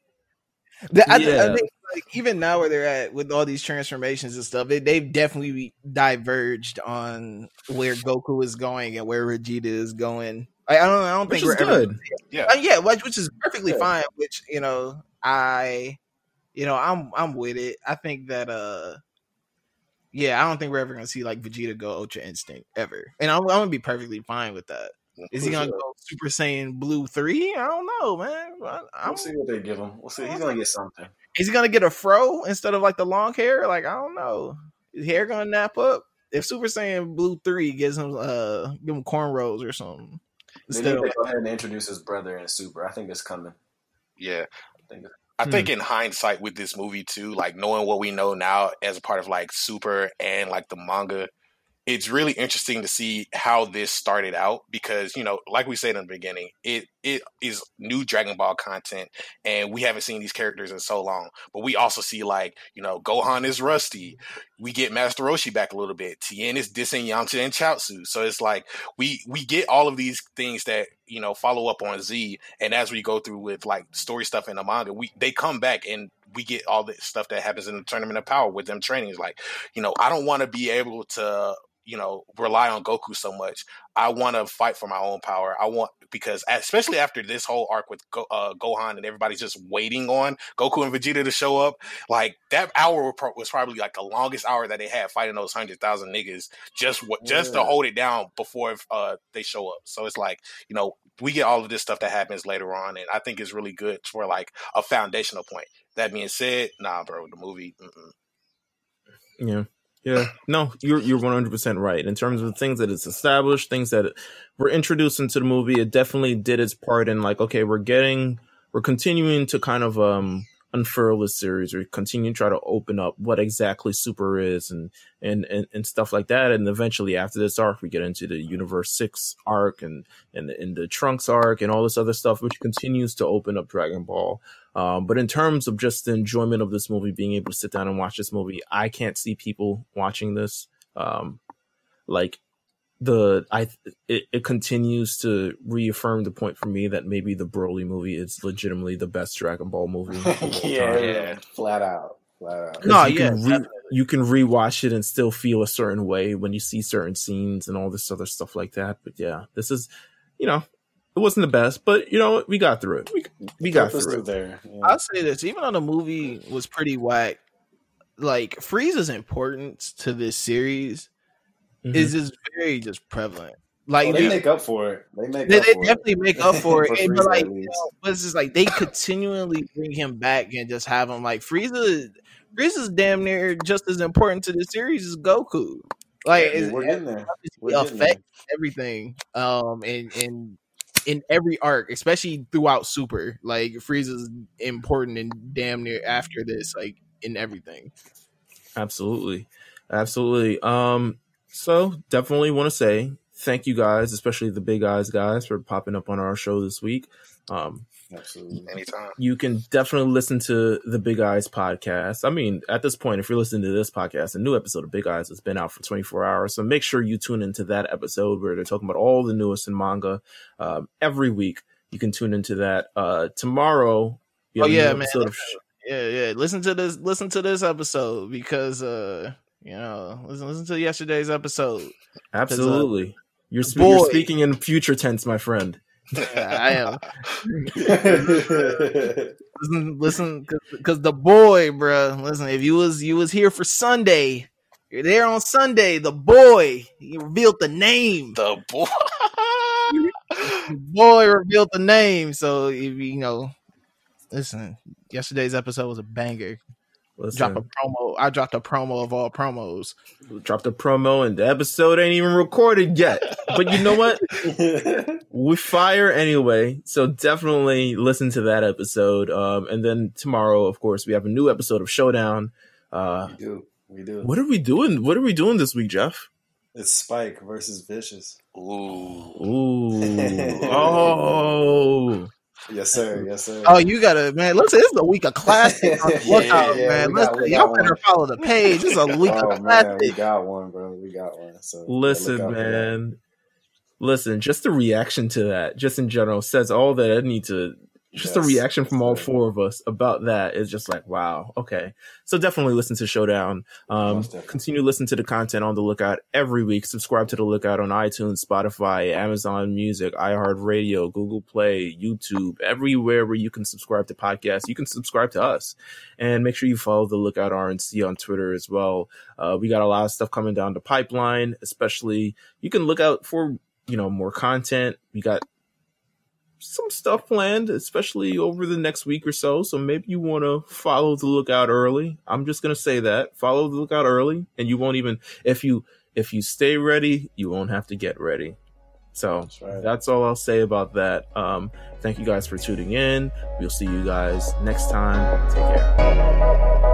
the, I, Yeah. I think like even now where they're at with all these transformations and stuff, they, they've definitely diverged on where Goku is going and where Vegeta is going. I, I don't. I don't Which think is we're ever- good. Uh, yeah, which, which is perfectly Yeah. fine. Which you know, I, you know, I'm I'm with it. I think that uh, yeah, I don't think we're ever gonna see like Vegeta go Ultra Instinct ever, and I'm, I'm gonna be perfectly fine with that. Is he gonna go Super Saiyan Blue three? I don't know, man. I, I'm, We'll see what they give him. We'll see. He's gonna get something. is he gonna get a fro instead of like the long hair? Like I don't know. His hair gonna nap up? If Super Saiyan Blue three gives him uh give him cornrows or something They instead need to go ahead and introduce his brother in Super. I think it's coming. Yeah. I think I Hmm. think in hindsight with this movie too, like knowing what we know now as a part of like Super and like the manga, it's really interesting to see how this started out because you know, like we said in the beginning, it it is new Dragon Ball content, and we haven't seen these characters in so long. But we also see like you know, Gohan is rusty. We get Master Roshi back a little bit. Tien is dissing Yamcha and Chaozu. So it's like we we get all of these things that you know follow up on Z, and as we go through with like story stuff in the manga, we they come back and we get all the stuff that happens in the tournament of power with them training. It's like, you know, I don't want to be able to, you know, rely on Goku so much. I want to fight for my own power. I want because especially after this whole arc with Go, uh, Gohan and everybody's just waiting on Goku and Vegeta to show up, like that hour was probably like the longest hour that they had fighting those hundred thousand niggas just what just to hold it down before uh, they show up. So it's like you know we get all of this stuff that happens later on, and I think it's really good for like a foundational point. That being said, nah, bro, the movie. Mm-mm. Yeah. Yeah. No, you're you're 100% right. In terms of the things that it's established, things that were introduced into the movie, it definitely did its part in like okay, we're getting we're continuing to kind of um unfurl this series or continue to try to open up what exactly super is and and and, and stuff like that and eventually after this arc we get into the universe 6 arc and and the, and the trunks arc and all this other stuff which continues to open up dragon ball um, but in terms of just the enjoyment of this movie, being able to sit down and watch this movie, I can't see people watching this. Um, like the I it, it continues to reaffirm the point for me that maybe the Broly movie is legitimately the best Dragon Ball movie. yeah, time. yeah, flat out, flat out. No, you yeah, can re- you can rewatch it and still feel a certain way when you see certain scenes and all this other stuff like that. But yeah, this is, you know, it wasn't the best, but you know, we got through it. We we got Purpose through it. there. Yeah. I'll say this: even though the movie was pretty whack, like Frieza's importance to this series Mhm. is just very just prevalent. Like Oh, they dude, make up for it. They make they, up they for definitely it. make up for it. For and, Frieza, but like, at you know, but it's just like they continually bring him back and just have him like Frieza. Frieza's damn near just as important to the series as Goku. Like Yeah, it's, we're getting there. it's We're getting there. affect everything. Um, and and in every arc, especially throughout Super, like Frieza's important and damn near after this, like in everything. Absolutely. Absolutely. Um, so definitely want to say thank you guys, especially the big eyes guys, for popping up on our show this week. Um, Absolutely. Anytime. you can definitely listen to the Big Eyes podcast. I mean, at this point, if you're listening to this podcast, a new episode of Big Eyes has been out for 24 hours. So make sure you tune into that episode where they're talking about all the newest in manga um, every week. You can tune into that. Uh, tomorrow, Oh, have a new yeah, man. of Yeah, yeah. Listen to this. Listen to this episode because uh, you know, listen, listen to yesterday's episode. Uh, Absolutely. You're, sp- you're speaking in future tense, my friend. I am. Listen, listen, because the boy, bruh. Listen, if you was you was here for Sunday, you're there on Sunday. The boy, he revealed the name. The boy. The boy revealed the name. So if you you know, listen, yesterday's episode was a banger. Listen, Drop a promo. I dropped a promo of all promos. dropped a promo and the episode ain't even recorded yet. but you know what? we fire anyway. So definitely listen to that episode. Um, and then tomorrow, of course, we have a new episode of Showdown. Uh, we do. We do. what are we doing? What are we doing this week, Jeff? It's Spike versus Vicious. Ooh. Ooh, oh, Yes, sir. Yes, sir. Oh, you gotta man. Listen, this is a week of classics. on the Yeah, lookout, yeah, man. we got- Listen, we y'all better one. follow the page. This is a week oh of man, we got one, bro. We got one. So listen, look out for that. man. Listen, just the reaction to that, just in general, says all that I need to just yes, a reaction from all four of us about that. Is just like wow okay. So definitely listen to showdown. Um continue listen to the content on the lookout every week. Subscribe to the lookout on itunes spotify amazon music iheartradio google play youtube everywhere where you can subscribe to podcasts. You can subscribe to us. And make sure you follow the lookout rnc on twitter as well. Uh, we got a lot of stuff coming down the pipeline especially you can look out for you know more content. We got some stuff planned, especially over the next week or so. So maybe you want to follow the lookout early. I'm just gonna say that follow the lookout early, and you won't even if you if you stay ready, you won't have to get ready. So that's, right. that's all I'll say about that. Um, thank you guys for tuning in. We'll see you guys next time. Take care.